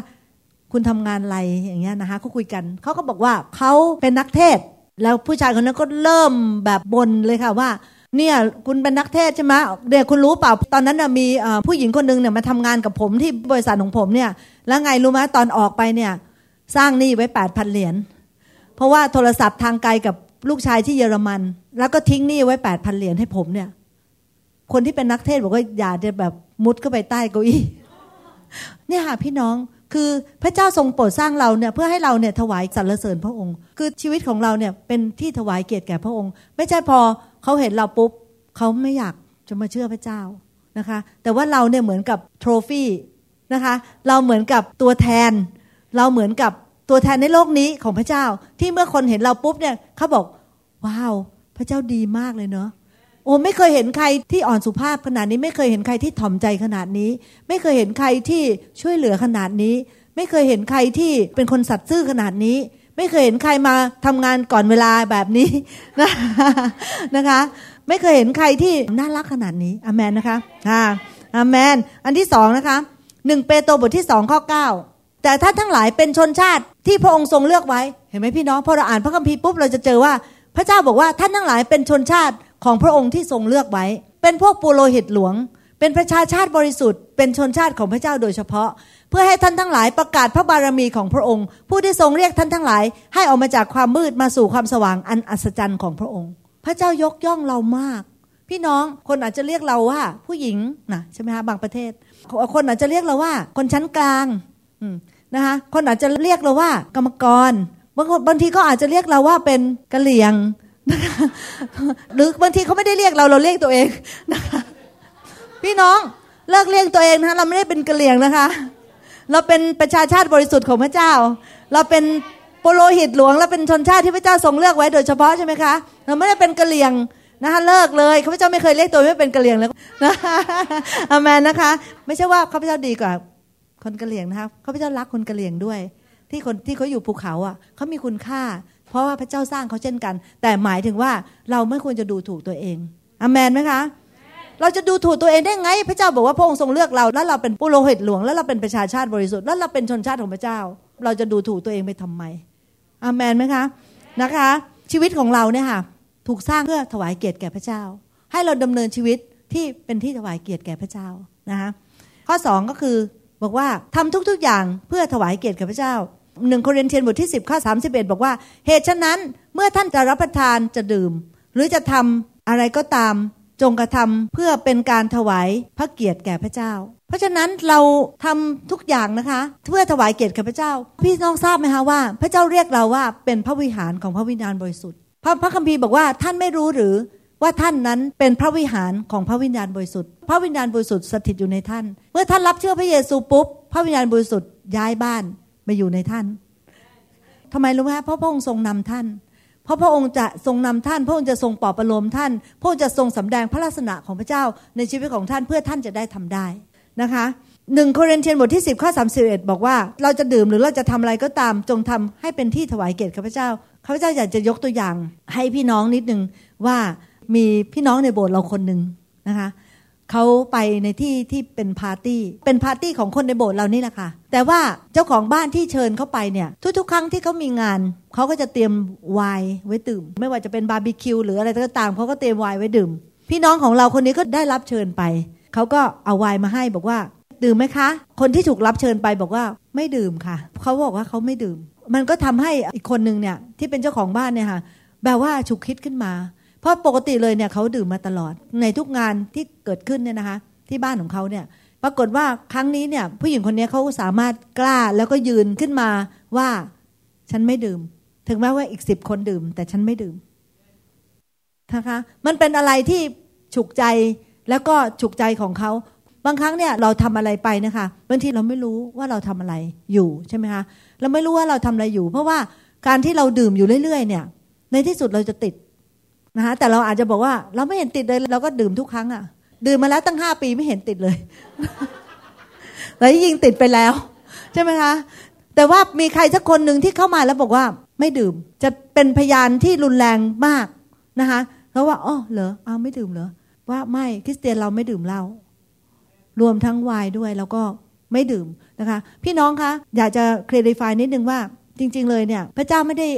คุณทำงานอะไรอย่างเงี้ยนะคะเขาคุยกัน เขาก็บอกว่าเขาเป็นนักเทศ แล้วผู้ชายคนนั้นก็เริ่มแบบบนเลยค่ะว่า เนี่ยคุณเป็นนักเทศใช่ไหมเดี๋ยวคุณรู้เปล่า ตอนนั้นมีผู้หญิงคนหนึ่งเนี่ยมาทำงานกับผมที่บริษัทของผมเนี่ย แล้วไงรู้ไหมตอนออกไปเนี่ย สร้างหนี้ไว้แปดพันเหรียญเพราะว่าโทรศัพท์ทางไกลกับ ลูกชายที่เยอรมัน แล้วก็ทิ้งหนี้ไว้แปดพันเหรียญให้ผมเนี่ย คนที่เป็นนักเทศบอกว่าอย่าเดี๋ยวแบบมุดเข้าไปใต้เก้าอี้เนี่ยค่ะพี่น้องคือพระเจ้าทรงโปรดสร้างเราเนี่ยเพื่อให้เราเนี่ยถวายสรรเสริญพระองค์ คือชีวิตของเราเนี่ยเป็นที่ถวายเกียรติแก่พระองค์ ไม่ใช่พอเขาเห็นเราปุ๊บเขาไม่อยากจะมาเชื่อพระเจ้านะคะ แต่ว่าเราเนี่ยเหมือนกับโทรฟี่นะคะ เราเหมือนกับตัวแทน เราเหมือนกับ ตัวแทนในโลกนี้ของพระเจ้า ที่เมื่อคนเห็นเราปุ๊บเนี่ยเขาบอก ว้าว พระเจ้าดีมากเลยเนาะโอ้ไม่เคยเห็นใครที่อ่อนสุภาพขนาดนี้ ไม่เคยเห็นใครที่ถ่อมใจขนาดนี้ ไม่เคยเห็นใครที่ช่วยเหลือขนาดนี้ ไม่เคยเห็นใครที่เป็นคนสัตย์ซื่อขนาดนี้ ไม่เคยเห็นใครมาทำงานก่อนเวลาแบบนี้นะนะคะ ไม่เคยเห็นใครที่น่ารักขนาดนี้อเมนนะคะอ่าอเมน อันที่สองนะคะหนึ่งเปโตรบทที่สองข้อเก้า แต่ท่านทั้งหลายเป็นชนชาติที่พระองค์ทรงเลือกไว้ เห็นไหมพี่น้องพอเราอ่านพระคัมภีร์ปุ๊บเราจะเจอว่า พระเจ้าบอกว่าท่านทั้งหลายเป็นชนชาติของพระองค์ที่ทรงเลือกไว้ เป็นพวกปุโรหิตหลวง เป็นประชาชาติบริสุทธิ์ เป็นชนชาติของพระเจ้าโดยเฉพาะ เพื่อให้ท่านทั้งหลายประกาศพระบารมีของพระองค์ ผู้ที่ทรงเรียกท่านทั้งหลาย ให้ออกมาจากความมืดมาสู่ความสว่างอันอัศจรรย์ของพระองค์ พระเจ้ายกย่องเรามาก พี่น้องคนอาจจะเรียกเราว่าผู้หญิงนะใช่ไหมคะบางประเทศ คนอาจจะเรียกเราว่า คนชั้นกลาง นะคะคนอาจจะเรียกเราว่ากรรมกรบางบางทีก็อาจจะเรียกเราว่าเป็นกะเหลี่ยงหรือบางทีเขาไม่ได้เรียกเราเราเรียกตัวเองนะคะพี่น้องเลิกเรียกตัวเองนะคะเราไม่ได้เป็นกะเหลี่ยงนะคะ เราเป็นประชาชาติบริสุทธิ์ของพระเจ้า เราเป็นโปโลหิตหลวงและเป็นชนชาติที่พระเจ้าทรงเลือกไว้โดยเฉพาะใช่ไหมคะเราไม่ได้เป็นกะเหลี่ยงนะคะเลิกเลยข้าพเจ้าไม่เคยเรียกตัวไม่เป็นกะเหลี่ยงเลยนะอามนนะคะ ไม่ใช่ว่าข้าพเจ้าดีกว่า คนกะเหลี่ยงนะคะข้าพเจ้ารักคนกะเหลี่ยงด้วย ที่คนที่เขาอยู่ภูเขาอะเขามีคุณค่า เพราะว่าพระเจ้าสร้างเขาเช่นกัน แต่หมายถึงว่าเราไม่ควรจะดูถูกตัวเองอามนไหมคะเราจะดูถูกตัวเองได้ไง พระเจ้าบอกว่าพระองค์ทรงเลือกเรา แล้วเราเป็นผู้โลหิตหลวง แล้วเราเป็นประชาชาติบริสุทธิ์แล้วเราเป็นชนชาติของพระเจ้า เราจะดูถูกตัวเองไปทำไมอามนไหมคะนะคะ ชีวิตของเราเนี่ยค่ะถูกสร้างเพื่อถวายเกียรติแก่พระเจ้า ให้เราดำเนินชีวิตที่เป็นที่ถวายเกียรติแก่พระเจ้านะคะข้อสองก็คือ บอกว่าทำทุกๆอย่างเพื่อถวายเกียรติแก่พระเจ้าหนึ่งโครินเทียนบทที่ 10 ข้อ 31 บอกว่า เหตุฉะนั้นเมื่อท่านจะรับประทานจะดื่ม หรือจะทำอะไรก็ตาม จงกระทำเพื่อเป็นการถวายพระเกียรติแก่พระเจ้า เพราะฉะนั้นเราทำทุกอย่างนะคะ เพื่อถวายเกียรติแก่พระเจ้า พี่น้องทราบไหมคะว่า พระเจ้าเรียกเราว่าเป็นพระวิหารของพระวิญญาณบริสุทธิ์พระพระคัมภีร์บอกว่าท่านไม่รู้หรือ ว่าท่านนั้นเป็นพระวิหารของพระวิญญาณบริสุทธิ์ พระวิญญาณบริสุทธิ์สถิตอยู่ในท่าน เมื่อท่านรับเชื่อพระเยซูปุ๊บ พระวิญญาณบริสุทธิ์ย้ายบ้านมาอยู่ในท่านทำไมรู้ไหมเพราะพระองค์ทรงนำท่าน เพราะพระองค์จะทรงนำท่าน พระองค์จะทรงปลอบประโลมท่าน พระองค์จะทรงสำแดงพระลักษณะของพระเจ้าในชีวิตของท่านเพื่อท่านจะได้ทำได้นะคะหนึ่งโครินเทียนบทที่ 10 ข้อ 31 บอกว่า เราจะดื่มหรือเราจะทำอะไรก็ตาม จงทำให้เป็นที่ถวายเกียรติข้าพเจ้าข้าพเจ้าอยากจะยกตัวอย่างให้พี่น้องนิดนึงว่า มีพี่น้องในโบสถ์เราคนหนึ่งนะคะเขาไปในที่ที่เป็นปาร์ตี้ เป็นปาร์ตี้ของคนในโบสถ์เรานี่แหละค่ะ แต่ว่าเจ้าของบ้านที่เชิญเขาไปเนี่ย ทุก ๆ ครั้งที่เขามีงาน เขาก็จะเตรียมไวน์ไว้ดื่ม ไม่ว่าจะเป็นบาร์บีคิวหรืออะไรก็ตามเขาก็เตรียมไวน์ไว้ดื่ม พี่น้องของเราคนนี้ก็ได้รับเชิญไป เขาก็เอาไวน์มาให้บอกว่า ดื่มไหมคะ คนที่ถูกรับเชิญไปบอกว่าไม่ดื่มค่ะ เขาบอกว่าเขาไม่ดื่ม มันก็ทำให้อีกคนหนึ่งเนี่ยที่เป็นเจ้าของบ้านเนี่ยค่ะ แบบว่าฉุกคิดขึ้นมา เพราะปกติเลยเนี่ยเขาดื่มมาตลอดในทุกงานที่เกิดขึ้นเนี่ยนะคะ ที่บ้านของเขาเนี่ยปรากฏว่าครั้งนี้เนี่ยผู้หญิงคนนี้เขาสามารถกล้าแล้วก็ยืนขึ้นมาว่าฉันไม่ดื่ม ถึงแม้ว่าอีกสิบคนดื่ม แต่ฉันไม่ดื่มนะคะมันเป็นอะไรที่ฉุกใจแล้วก็ฉุกใจของเขาบางครั้งเนี่ยเราทำอะไรไปนะคะบางทีเราไม่รู้ว่าเราทำอะไรอยู่ใช่ไหมคะเราไม่รู้ว่าเราทำอะไรอยู่ เพราะว่าการที่เราดื่มอยู่เรื่อย ๆ เนี่ย ในที่สุดเราจะติด นะคะแต่เราอาจจะบอกว่า เราไม่เห็นติดเลยเราก็ดื่มทุกครั้งอะ่ะ ดื่มมาแล้วตั้งห้าปีไม่เห็นติดเลย แล้วยิงติดไปแล้ว ใช่ไหมคะ แต่ว่ามีใครสักคนหนึ่งที่เข้ามาแล้วบอกว่า ไม่ดื่มจะเป็นพยานที่รุนแรงมากนะคะเพราว่าอ๋อเหรออ้าวไม่ดื่มเหรอว่าไม่คริสเตียนเราไม่ดื่มเหล้ารวมทั้งวน์ด้วยแล้วก็ไม่ดื่มนะคะ พี่น้องคะอยากจะเคลียร์ฟนิดนึงว่าจริง ๆ เลยเนี่ย พระเจ้าไม่ได้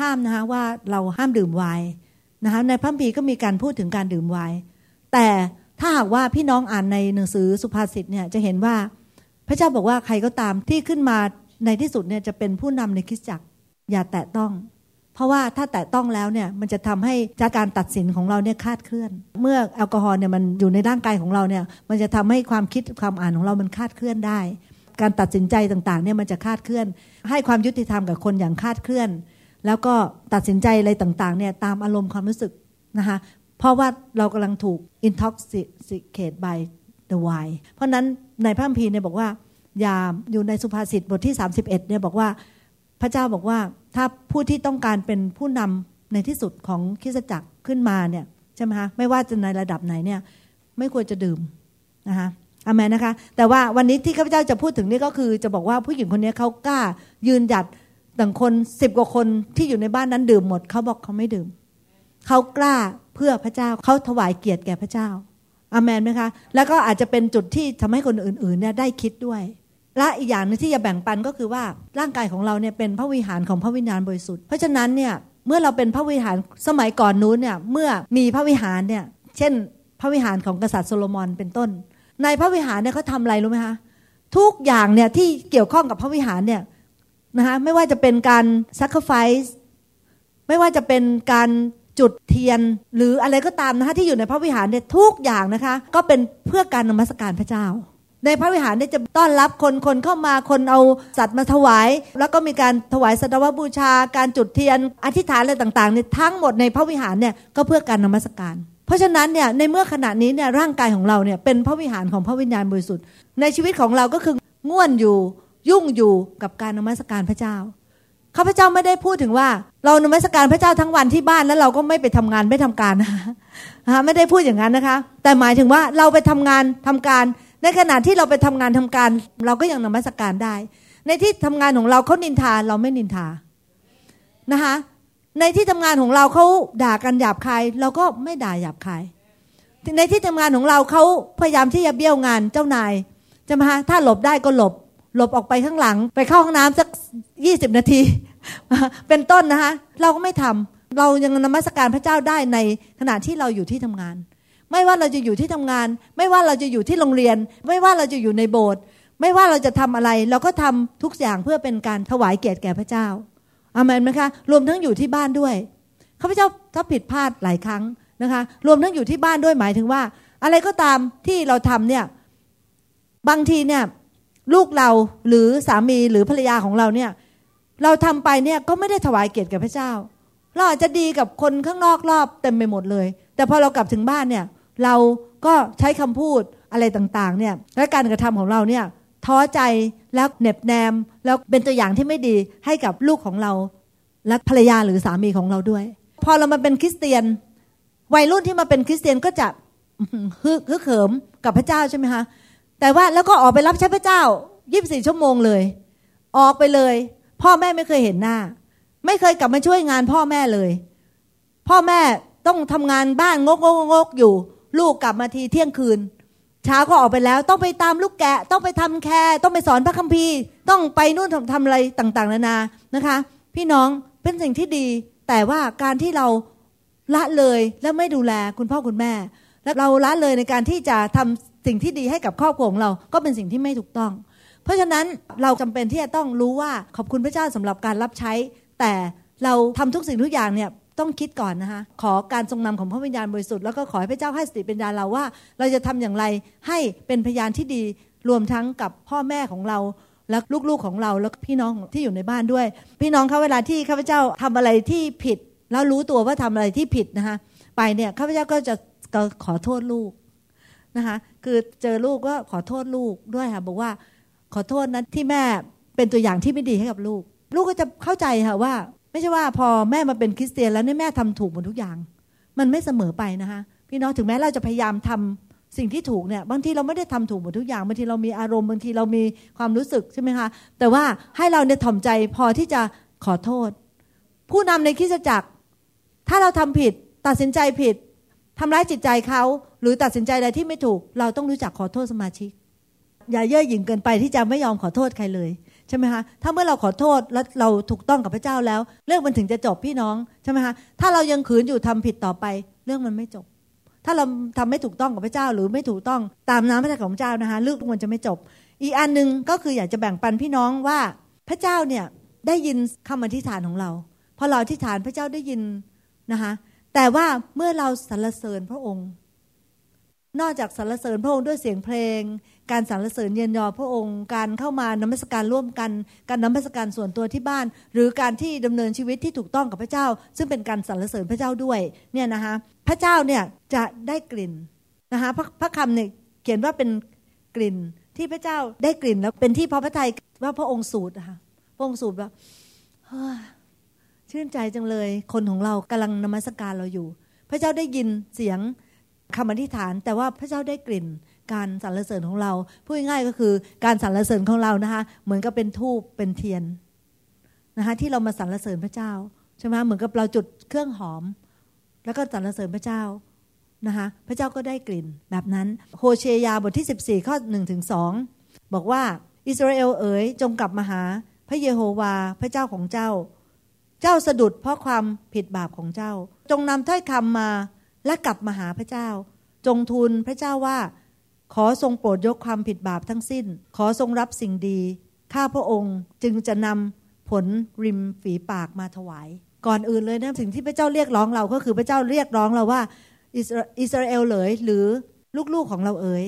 ห้ามนะคะว่าเราห้ามดื่มไวน์ นะคะในพระบีก็มีการพูดถึงการดื่มไวน์แต่ถ้าหากว่าพี่น้องอ่านในหนังสือสุภาษิตเนี่ยจะเห็นว่าพระเจ้าบอกว่าใครก็ตามที่ขึ้นมาในที่สุดเนี่ยจะเป็นผู้นำในคริสตจักรอย่าแตะต้อง เพราะว่าถ้าแตะต้องแล้วเนี่ยมันจะทำให้จากการตัดสินของเราเนี่ยคาดเคลื่อน เมื่อแอลกอฮอล์เนี่ยมันอยู่ในร่างกายของเราเนี่ยมันจะทำให้ความคิดความอ่านของเรามันคาดเคลื่อนได้ การตัดสินใจต่างๆเนี่ยมันจะคาดเคลื่อน ให้ความยุติธรรมกับคนอย่างคาดเคลื่อน แล้วก็ตัดสินใจอะไรต่างๆเนี่ยตามอารมณ์ความรู้สึกนะคะเพราะว่าเรากำลังถูก intoxicate by the wine เพราะนั้นในพระคัมภีร์เนี่ยบอกว่า อย่าอยู่ในสุภาษิตบทที่ 31เนี่ยบอกว่าพระเจ้าบอกว่าถ้าผู้ที่ต้องการเป็นผู้นำในที่สุดของคริสตจักรขึ้นมาเนี่ยใช่ไหมคะไม่ว่าจะในระดับไหนเนี่ยไม่ควรจะดื่มนะคะอเมนนะคะ แต่ว่าวันนี้ที่ข้าพเจ้าจะพูดถึงนี่ก็คือจะบอกว่าผู้หญิงคนนี้เขากล้ายืนหยัด ต่างคนสิบกว่าคนที่อยู่ในบ้านนั้นดื่มหมดเขาบอกเขาไม่ดื่มเขากล้าเพื่อพระเจ้าเขาถวายเกียรติแก่พระเจ้าอเมนไหมคะ แล้วก็อาจจะเป็นจุดที่ทำให้คนอื่นๆเนี่ยได้คิดด้วย และอีกอย่างนึงที่จะแบ่งปันก็คือว่าร่างกายของเราเนี่ยเป็นพระวิหารของพระวิญญาณบริสุทธิ์เพราะฉะนั้นเนี่ยเมื่อเราเป็นพระวิหารสมัยก่อนนู้นเนี่ยเมื่อมีพระวิหารเนี่ยเช่น พระวิหารของกษัตริย์โซโลมอนเป็นต้น ในพระวิหารเนี่ยเขาทำอะไรรู้ไหมคะทุกอย่างเนี่ยที่เกี่ยวข้องกับพระวิหารเนี่ย นะคะไม่ว่าจะเป็นการ sacrifice ไม่ว่าจะเป็นการจุดเทียนหรืออะไรก็ตามนะคะที่อยู่ในพระวิหารเนี่ยทุกอย่างนะคะ ก็เป็นเพื่อการนมัสการพระเจ้า ในพระวิหารเนี่ยจะต้อนรับคนคนเข้ามาคนเอาสัตว์มาถวาย แล้วก็มีการถวายสัตวบูชา การจุดเทียนอธิษฐานอะไรต่างๆเนี่ยทั้งหมดในพระวิหารเนี่ยก็เพื่อการนมัสการ เพราะฉะนั้นเนี่ยในเมื่อขณะนี้เนี่ยร่างกายของเราเนี่ยเป็นพระวิหารของพระวิญญาณบริสุทธิ์ในชีวิตของเราก็คือง่วนอยู่ ยุ่งอยู่กับการนมัสการพระเจ้าข้าพเจ้าไม่ได้พูดถึงว่า เรานมัสการพระเจ้าทั้งวันที่บ้านแล้วเราก็ไม่ไปทำงานไม่ทำการนะคะไม่ได้พูดอย่างนั้นนะคะ แต่หมายถึงว่าเราไปทำงานทำการ ในขณะที่เราไปทำงานทำการ เราก็ยังนมัสการได้ ในที่ทำงานของเราเขานินทาเราไม่นินทานะคะในที่ทำงานของเราเขาด่ากันหยาบคายเราก็ไม่ด่าหยาบคายในที่ทำงานของเราเขาพยายามที่จะเบี้ยวงานเจ้านายจะมาถ้าหลบได้ก็หลบ หลบออกไปข้างหลัง ไปเข้าห้องน้ำสักยี่สิบนาที เป็นต้นนะคะ เราก็ไม่ทำเรายังนมัสการพระเจ้าได้ในขณะที่เราอยู่ที่ทำงาน ไม่ว่าเราจะอยู่ที่ทำงาน ไม่ว่าเราจะอยู่ที่โรงเรียน ไม่ว่าเราจะอยู่ในโบสถ์ไม่ว่าเราจะทำอะไร เราก็ทำทุกอย่างเพื่อเป็นการถวายเกียรติแก่พระเจ้าอามันไหมคะรวมทั้งอยู่ที่บ้านด้วยข้าพเจ้าถ้าผิดพลาดหลายครั้งนะคะ รวมทั้งอยู่ที่บ้านด้วยหมายถึงว่า อะไรก็ตามที่เราทำเนี่ยบางทีเนี่ย ลูกเราหรือสามีหรือภรรยาของเราเนี่ย เราทำไปเนี่ยก็ไม่ได้ถวายเกียรติแก่พระเจ้า เราอาจจะดีกับคนข้างนอกรอบเต็มไปหมดเลย แต่พอเรากลับถึงบ้านเนี่ย เราก็ใช้คำพูดอะไรต่างๆเนี่ยและการกระทำของเราเนี่ยท้อใจแล้วเน็บแนม แล้วเป็นตัวอย่างที่ไม่ดีให้กับลูกของเรา และภรรยาหรือสามีของเราด้วย พอเรามาเป็นคริสเตียน วัยรุ่นที่มาเป็นคริสเตียนก็จะฮึกเขิมกับพระเจ้าใช่ไหมคะ แต่ว่าแล้วก็ออกไปรับใช้พระเจ้ายี่บสี่ชั่วโมงเลย ออกไปเลย พ่อแม่ไม่เคยเห็นหน้า ไม่เคยกลับมาช่วยงานพ่อแม่เลย พ่อแม่ต้องทำงานบ้านงกงกงกอยู่ ลูกกลับมาทีเที่ยงคืนเช้าก็ออกไปแล้วต้องไปตามลูกแกะ ต้องไปทำแคร์ต้องไปสอนพระคัมภีร์ ต้องไปนู่นทำทำอะไรต่างๆ นานานะคะ พี่น้องเป็นสิ่งที่ดี แต่ว่าการที่เราละเลยและไม่ดูแลคุณพ่อคุณแม่ และเราละเลยในการที่จะทำ สิ่งที่ดีให้กับครอบครัวของเราก็เป็นสิ่งที่ไม่ถูกต้อง เพราะฉะนั้นเราจำเป็นที่จะต้องรู้ว่าขอบคุณพระเจ้าสำหรับการรับใช้ แต่เราทำทุกสิ่งทุกอย่างเนี่ยต้องคิดก่อนนะคะขอการทรงนำของพระวิญญาณบริสุทธิ์แล้วก็ขอให้พระเจ้าให้สติปัญญาเราว่า เราจะทำอย่างไรให้เป็นพยานที่ดีรวมทั้งกับพ่อแม่ของเราและลูกๆของเราแล้วพี่น้องที่อยู่ในบ้านด้วย พี่น้องเขาเวลาที่ข้าพเจ้าทำอะไรที่ผิด แล้วรู้ตัวว่าทำอะไรที่ผิดนะคะไปเนี่ยข้าพเจ้าก็จะขอโทษลูก นะคะคือเจอลูกก็ขอโทษลูกด้วยค่ะบอกว่าขอโทษนะที่แม่เป็นตัวอย่างที่ไม่ดีให้กับลูก ลูกก็จะเข้าใจค่ะว่า ไม่ใช่ว่าพอแม่มาเป็นคริสเตียนแล้วนี่แม่ทำถูกหมดทุกอย่าง มันไม่เสมอไปนะคะพี่น้องถึงแม้เราจะพยายามทำสิ่งที่ถูกเนี่ยบางทีเราไม่ได้ทำถูกหมดทุกอย่างบางทีเรามีอารมณ์บางทีเรามีความรู้สึกใช่ไหมคะแต่ว่าให้เราเนี่ยถ่อมใจพอที่จะขอโทษ ผู้นำในคริสตจักร ถ้าเราทำผิดตัดสินใจผิด ทำร้ายจิตใจเขาหรือตัดสินใจอะไรที่ไม่ถูก เราต้องรู้จักขอโทษสมาชิก อย่าเย่อหยิ่งเกินไปที่จะไม่ยอมขอโทษใครเลยใช่ไหมคะถ้าเมื่อเราขอโทษแล้วเราถูกต้องกับพระเจ้าแล้ว เรื่องมันถึงจะจบพี่น้องใช่ไหมคะถ้าเรายังขืนอยู่ทำผิดต่อไป เรื่องมันไม่จบ ถ้าเราทำไม่ถูกต้องกับพระเจ้าหรือไม่ถูกต้องตามน้ำพระทัยของพระเจ้านะคะเรื่องมันจะไม่จบ อีกอันหนึ่งก็คืออยากจะแบ่งปันพี่น้องว่าพระเจ้าเนี่ยได้ยินคำอธิษฐานของเราพอเราอธิษฐานพระเจ้าได้ยินนะคะ แต่ว่าเมื่อเราสรรเสริญพระองค์ นอกจากสรรเสริญพระองค์ด้วยเสียงเพลง การสรรเสริญเยียนยอพระองค์ การเข้ามานมัสการร่วมกัน การนมัสการส่วนตัวที่บ้าน หรือการที่ดำเนินชีวิตที่ถูกต้องกับพระเจ้า ซึ่งเป็นการสรรเสริญพระเจ้าด้วยเนี่ยนะคะพระเจ้าเนี่ยจะได้กลิ่นนะคะพระพระคำเนี่ยเขียนว่าเป็นกลิ่นที่พระเจ้าได้กลิ่นแล้วเป็นที่พระพระทัยว่าพระองค์สูตรนะคะพระองค์สูตรว่า ชื่นใจจังเลย คนของเรากำลังนมัสการเราอยู่ พระเจ้าได้ยินเสียงคำอธิษฐาน แต่ว่าพระเจ้าได้กลิ่นการสรรเสริญของเราพูดง่ายก็คือการสรรเสริญของเรานะคะ เหมือนกับเป็นทูบเป็นเทียนนะคะที่เรามาสรรเสริญพระเจ้าใช่ไหมเหมือนกับเราจุดเครื่องหอม แล้วก็สรรเสริญพระเจ้านะคะพระเจ้าก็ได้กลิ่นแบบนั้นโฮเชยาบทที่ 14 ข้อ1ถึง2บอกว่าอิสราเอลเอ๋ยจงกลับมาหา พระเยโฮวาพระเจ้าของเจ้า เจ้าสะดุดเพราะความผิดบาปของเจ้า จงนำถ้อยคำมาและกลับมาหาพระเจ้า จงทูลพระเจ้าว่า ขอทรงโปรดยกความผิดบาปทั้งสิ้น ขอทรงรับสิ่งดี ข้าพระองค์จึงจะนำผลริมฝีปากมาถวาย ก่อนอื่นเลยนะสิ่งที่พระเจ้าเรียกร้องเราก็คือพระเจ้าเรียกร้องเราว่าอิสราเอลเลย หรือลูกๆของเราเอ๋ย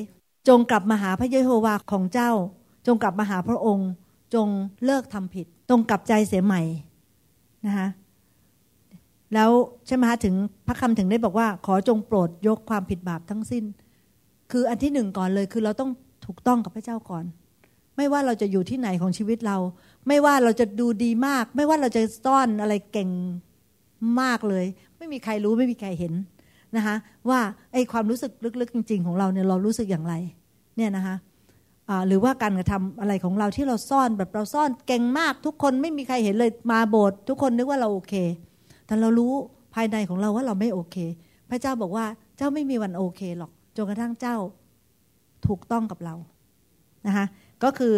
จงกลับมาหาพระเยโฮวาของเจ้า จงกลับมาหาพระองค์ จงเลิกทำผิด จงกลับใจเสียใหม่ นะคะแล้วใช่ไหมคะถึงพระคำถึงได้บอกว่า ขอจงโปรดยกความผิดบาปทั้งสิ้น คืออันที่หนึ่งก่อนเลยคือเราต้องถูกต้องกับพระเจ้าก่อน ไม่ว่าเราจะอยู่ที่ไหนของชีวิตเรา ไม่ว่าเราจะดูดีมาก ไม่ว่าเราจะซ่อนอะไรเก่งมากเลย ไม่มีใครรู้ไม่มีใครเห็นนะคะว่าไอ้ความรู้สึกลึกๆจริง ๆ ของเราเนี่ยเรารู้สึกอย่างไร เนี่ยนะคะ หรือว่าการกระทำอะไรของเราที่เราซ่อนแบบเราซ่อนเก่งมากทุกคนไม่มีใครเห็นเลยมาโบสถ์ทุกคนนึกว่าเราโอเค แต่เรารู้ภายในของเราว่าเราไม่โอเค พระเจ้าบอกว่าเจ้าไม่มีวันโอเคหรอกจนกระทั่งเจ้าถูกต้องกับเรานะคะก็คือ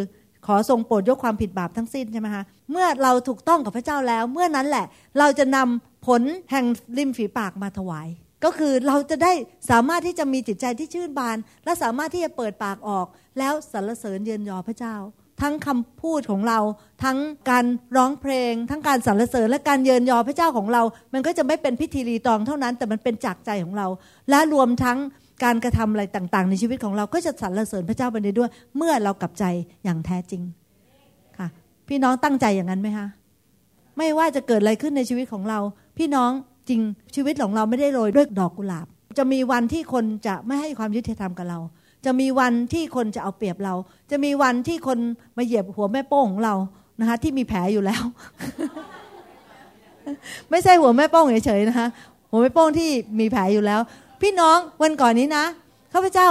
ขอทรงโปรดยกความผิดบาปทั้งสิ้นใช่ไหมคะเมื่อเราถูกต้องกับพระเจ้าแล้ว เมื่อนั้นแหละ เราจะนำผลแห่งริมฝีปากมาถวาย ก็คือเราจะได้สามารถที่จะมีจิตใจที่ชื่นบาน และสามารถที่จะเปิดปากออก แล้วสรรเสริญเยินยอพระเจ้า ทั้งคำพูดของเรา ทั้งการร้องเพลง ทั้งการสรรเสริญและการเยินยอพระเจ้าของเรา มันก็จะไม่เป็นพิธีรีตองเท่านั้น แต่มันเป็นจากใจของเรา และรวมทั้งการกระทำอะไรต่างๆ ในชีวิตของเราก็จะสรรเสริญพระเจ้าไปในด้วย เมื่อเรากลับใจอย่างแท้จริงค่ะ พี่น้องตั้งใจอย่างนั้นไหมคะไม่ว่าจะเกิดอะไรขึ้นในชีวิตของเรา พี่น้อง จริงชีวิตของเราไม่ได้โรยด้วยดอกกุหลาบ จะมีวันที่คนจะไม่ให้ความยุติธรรมกับเรา จะมีวันที่คนจะเอาเปรียบเรา จะมีวันที่คนมาเหยียบหัวแม่โป้งของเรานะคะที่มีแผลอยู่แล้ว ไม่ใช่หัวแม่โป้งเฉยๆนะคะหัวแม่โป้งที่มีแผลอยู่แล้ว พี่น้องวันก่อนนี้นะข้าพเจ้า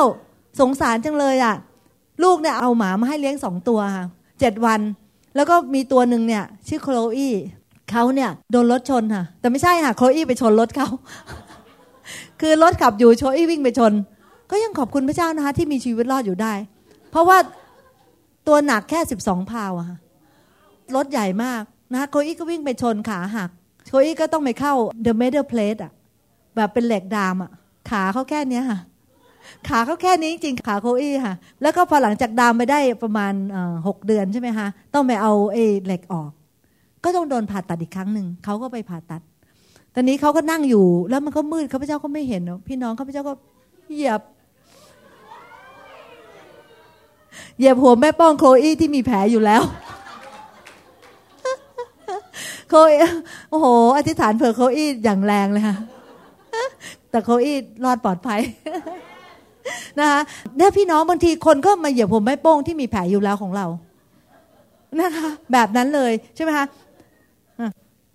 สงสารจังเลยอะ่ะ ลูกเนี่ยเอาหมามาให้เลี้ยงสองตัวค่ะเจ็ดวัน แล้วก็มีตัวหนึ่งเนี่ย ชื่อโคลอี้ เขาเนี่ยโดนรถชนค่ะ แต่ไม่ใช่ค่ะโคอี้ไปชนรถเขาคือรถขับอยู่โคอี้วิ่งไปชน ก็ยังขอบคุณพระเจ้านะคะ ที่มีชีวิตรอดอยู่ได้ เพราะว่าตัวหนักแค่สิบสองพาวอะรถใหญ่มากนะคะโคอี้ก็วิ่งไปชนขาหักโคอี้ก็ต้องไปเข้า the middle plate อะแบบเป็นเหล็กดามอะขาเขาแค่นี้ค่ะ ขาเขาแค่นี้จริงขาโคอี้ค่ะ แล้วก็พอหลังจากดามไปได้ประมาณหกเดือนใช่ไหมคะต้องไปเอาเอเหล็กออก ก็ต้องโดนผ่าตัดอีกครั้งหนึ่งเขาก็ไปผ่าตัด ตอนนี้เขาก็นั่งอยู่แล้วมันก็มืดข้าพเจ้าก็ไม่เห็นพี่น้องข้าพเจ้าก็เหยียบเหยียบหัวแม่ป้องโคลอี้ที่มีแผลอยู่แล้วโคอี้โอ้โห อธิษฐานเผื่อโคอี้อย่างแรงเลยค่ะแต่โคอี้รอดปลอดภัยนะคะเนี่ยพี่น้องบางทีคนก็มาเหยียบหัวแม่โป้งที่มีแผลอยู่แล้วของเรานะคะแบบนั้นเลยใช่ไหมคะ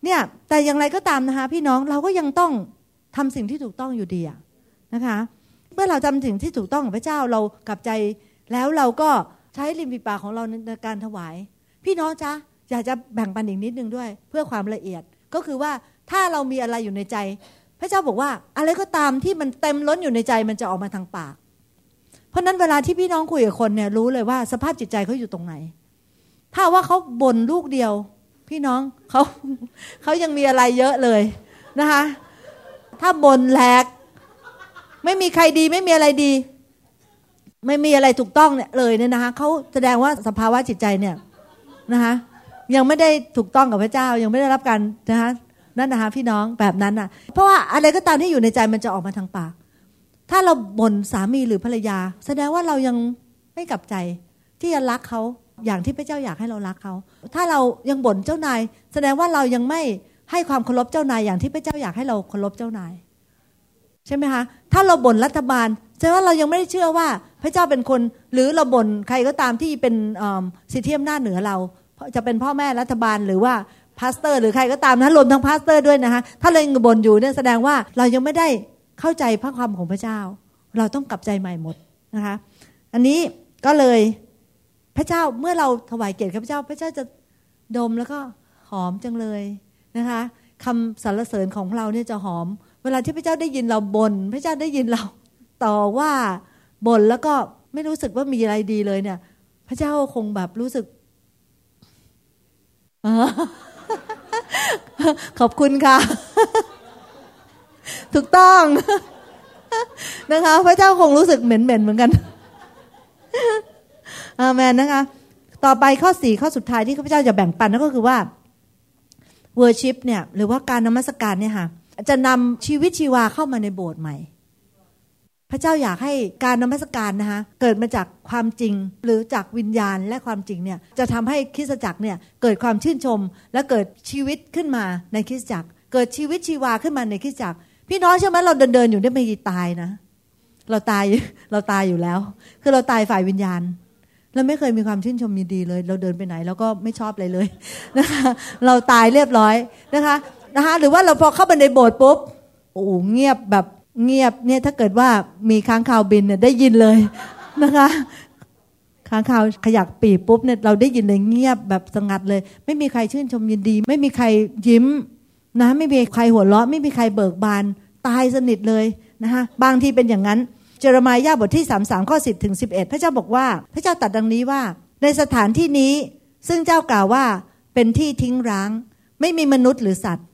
เนี่ยแต่อย่างไรก็ตามนะคะพี่น้องเราก็ยังต้องทำสิ่งที่ถูกต้องอยู่ดีนะคะ เมื่อเราทำสิ่งที่ถูกต้องกับพระเจ้าเรากลับใจ แล้วเราก็ใช้ริมฝีปากของเราในการถวาย พี่น้องจ๊ะอยากจะแบ่งปันอีกนิดนึงด้วย เพื่อความละเอียดก็คือว่าถ้าเรามีอะไรอยู่ในใจ พระเจ้าบอกว่าอะไรก็ตามที่มันเต็มล้นอยู่ในใจมันจะออกมาทางปาก เพราะนั้นเวลาที่พี่น้องคุยกับคนเนี่ยรู้เลยว่าสภาพจิตใจเขาอยู่ตรงไหน ถ้าว่าเขาบ่นลูกเดียว พี่น้องเขาเขายังมีอะไรเยอะเลยนะคะ ถ้าบนแหลก ไม่มีใครดีไม่มีอะไรดี ไม่มีอะไรถูกต้องเนี่ยเลยเนี่ยนะคะเขาแสดงว่าสภาวะจิตใจเนี่ยนะคะยังไม่ได้ถูกต้องกับพระเจ้ายังไม่ได้รับการนะคะนั่นนะคะพี่น้องแบบนั้นอะ เพราะว่าอะไรก็ตามที่อยู่ในใจมันจะออกมาทางปาก ถ้าเราบ่นสามีหรือภรรยา แสดงว่าเรายังไม่กลับใจที่จะรักเขา อย่างที่พระเจ้าอยากให้เรารักเขา ถ้าเรายังบ่นเจ้านาย แสดงว่าเรายังไม่ให้ความเคารพเจ้านายอย่างที่พระเจ้าอยากให้เราเคารพเจ้านาย ใช่ไหมคะถ้าเราบ่นรัฐบาลแสดงว่าเรายังไม่ได้เชื่อว่าพระเจ้าเป็นคน หรือเราบ่นใครก็ตามที่เป็นสิทธิอำนาจเหนือเราจะเป็นพ่อแม่รัฐบาลหรือว่า pastor หรือใครก็ตามนะรวมทั้ง pastor ด้วยนะคะถ้าเรายังบ่นอยู่เนี่ยแสดงว่าเรายังไม่ได้เข้าใจพระความของพระเจ้า เราต้องกลับใจใหม่หมดนะคะ อันนี้ก็เลย พระเจ้าเมื่อเราถวายเกียรติพระเจ้า พระเจ้าจะดมแล้วก็หอมจังเลยนะคะคำสรรเสริญของเราเนี่ยจะหอม เวลาที่พระเจ้าได้ยินเราบน่นพระเจ้าได้ยินเราต่อว่าบ่นแล้วก็ไม่รู้สึกว่ามีอะไรดีเลยเนี่ย พระเจ้าคงแบบรู้สึกขอบคุณค่ะ ถูกต้องนะคะ พระเจ้าคงรู้สึกเหม็นๆเหมือนกัน อาเมนนะคะ ต่อไปข้อสี่ข้อสุดท้ายที่ข้าพเจ้าจะแบ่งปันนั่นก็คือว่า worship เนี่ยหรือว่าการนมัสการเนี่ยค่ะจะนำชีวิตชีวาเข้ามาในโบสถ์ใหม่ พระเจ้าอยากให้การนมัสการนะคะเกิดมาจากความจริงหรือจากวิญญาณและความจริงเนี่ยจะทำให้คริสตจักรเนี่ยเกิดความชื่นชม และเกิดชีวิตขึ้นมาในคริสตจักร เกิดชีวิตชีวาขึ้นมาในคริสตจักร พี่น้องเชื่อไหมเราเดินเดินอยู่ได้ไม่ตายนะ เราตายเราตายอยู่แล้ว คือเราตายฝ่ายวิญญาณ เราไม่เคยมีความชื่นชมยินดีเลย เราเดินไปไหนเราก็ไม่ชอบอะไรเลยนะคะเราตายเรียบร้อยนะคะนะคะหรือว่าเราพอเข้าไปในโบสถ์ปุ๊บโอ้เงียบแบบเงียบเนี่ยถ้าเกิดว่ามีค้างคาวบินเนี่ยได้ยินเลยนะคะค้างคาวขยักปีปุ๊บเนี่ยเราได้ยินเลยเงียบแบบสงัดเลย ไม่มีใครชื่นชมยินดี ไม่มีใครยิ้มนะไม่มีใครหัวเราะ ไม่มีใครเบิกบานตายสนิทเลยนะคะบางทีเป็นอย่างนั้น เจรมายาบทที่ 3 3 ข้อ 10 ถึง 11 พระเจ้าบอกว่า พระเจ้าตัดดังนี้ว่า ในสถานที่นี้ ซึ่งเจ้ากล่าวว่าเป็นที่ทิ้งร้าง ไม่มีมนุษย์หรือสัตว์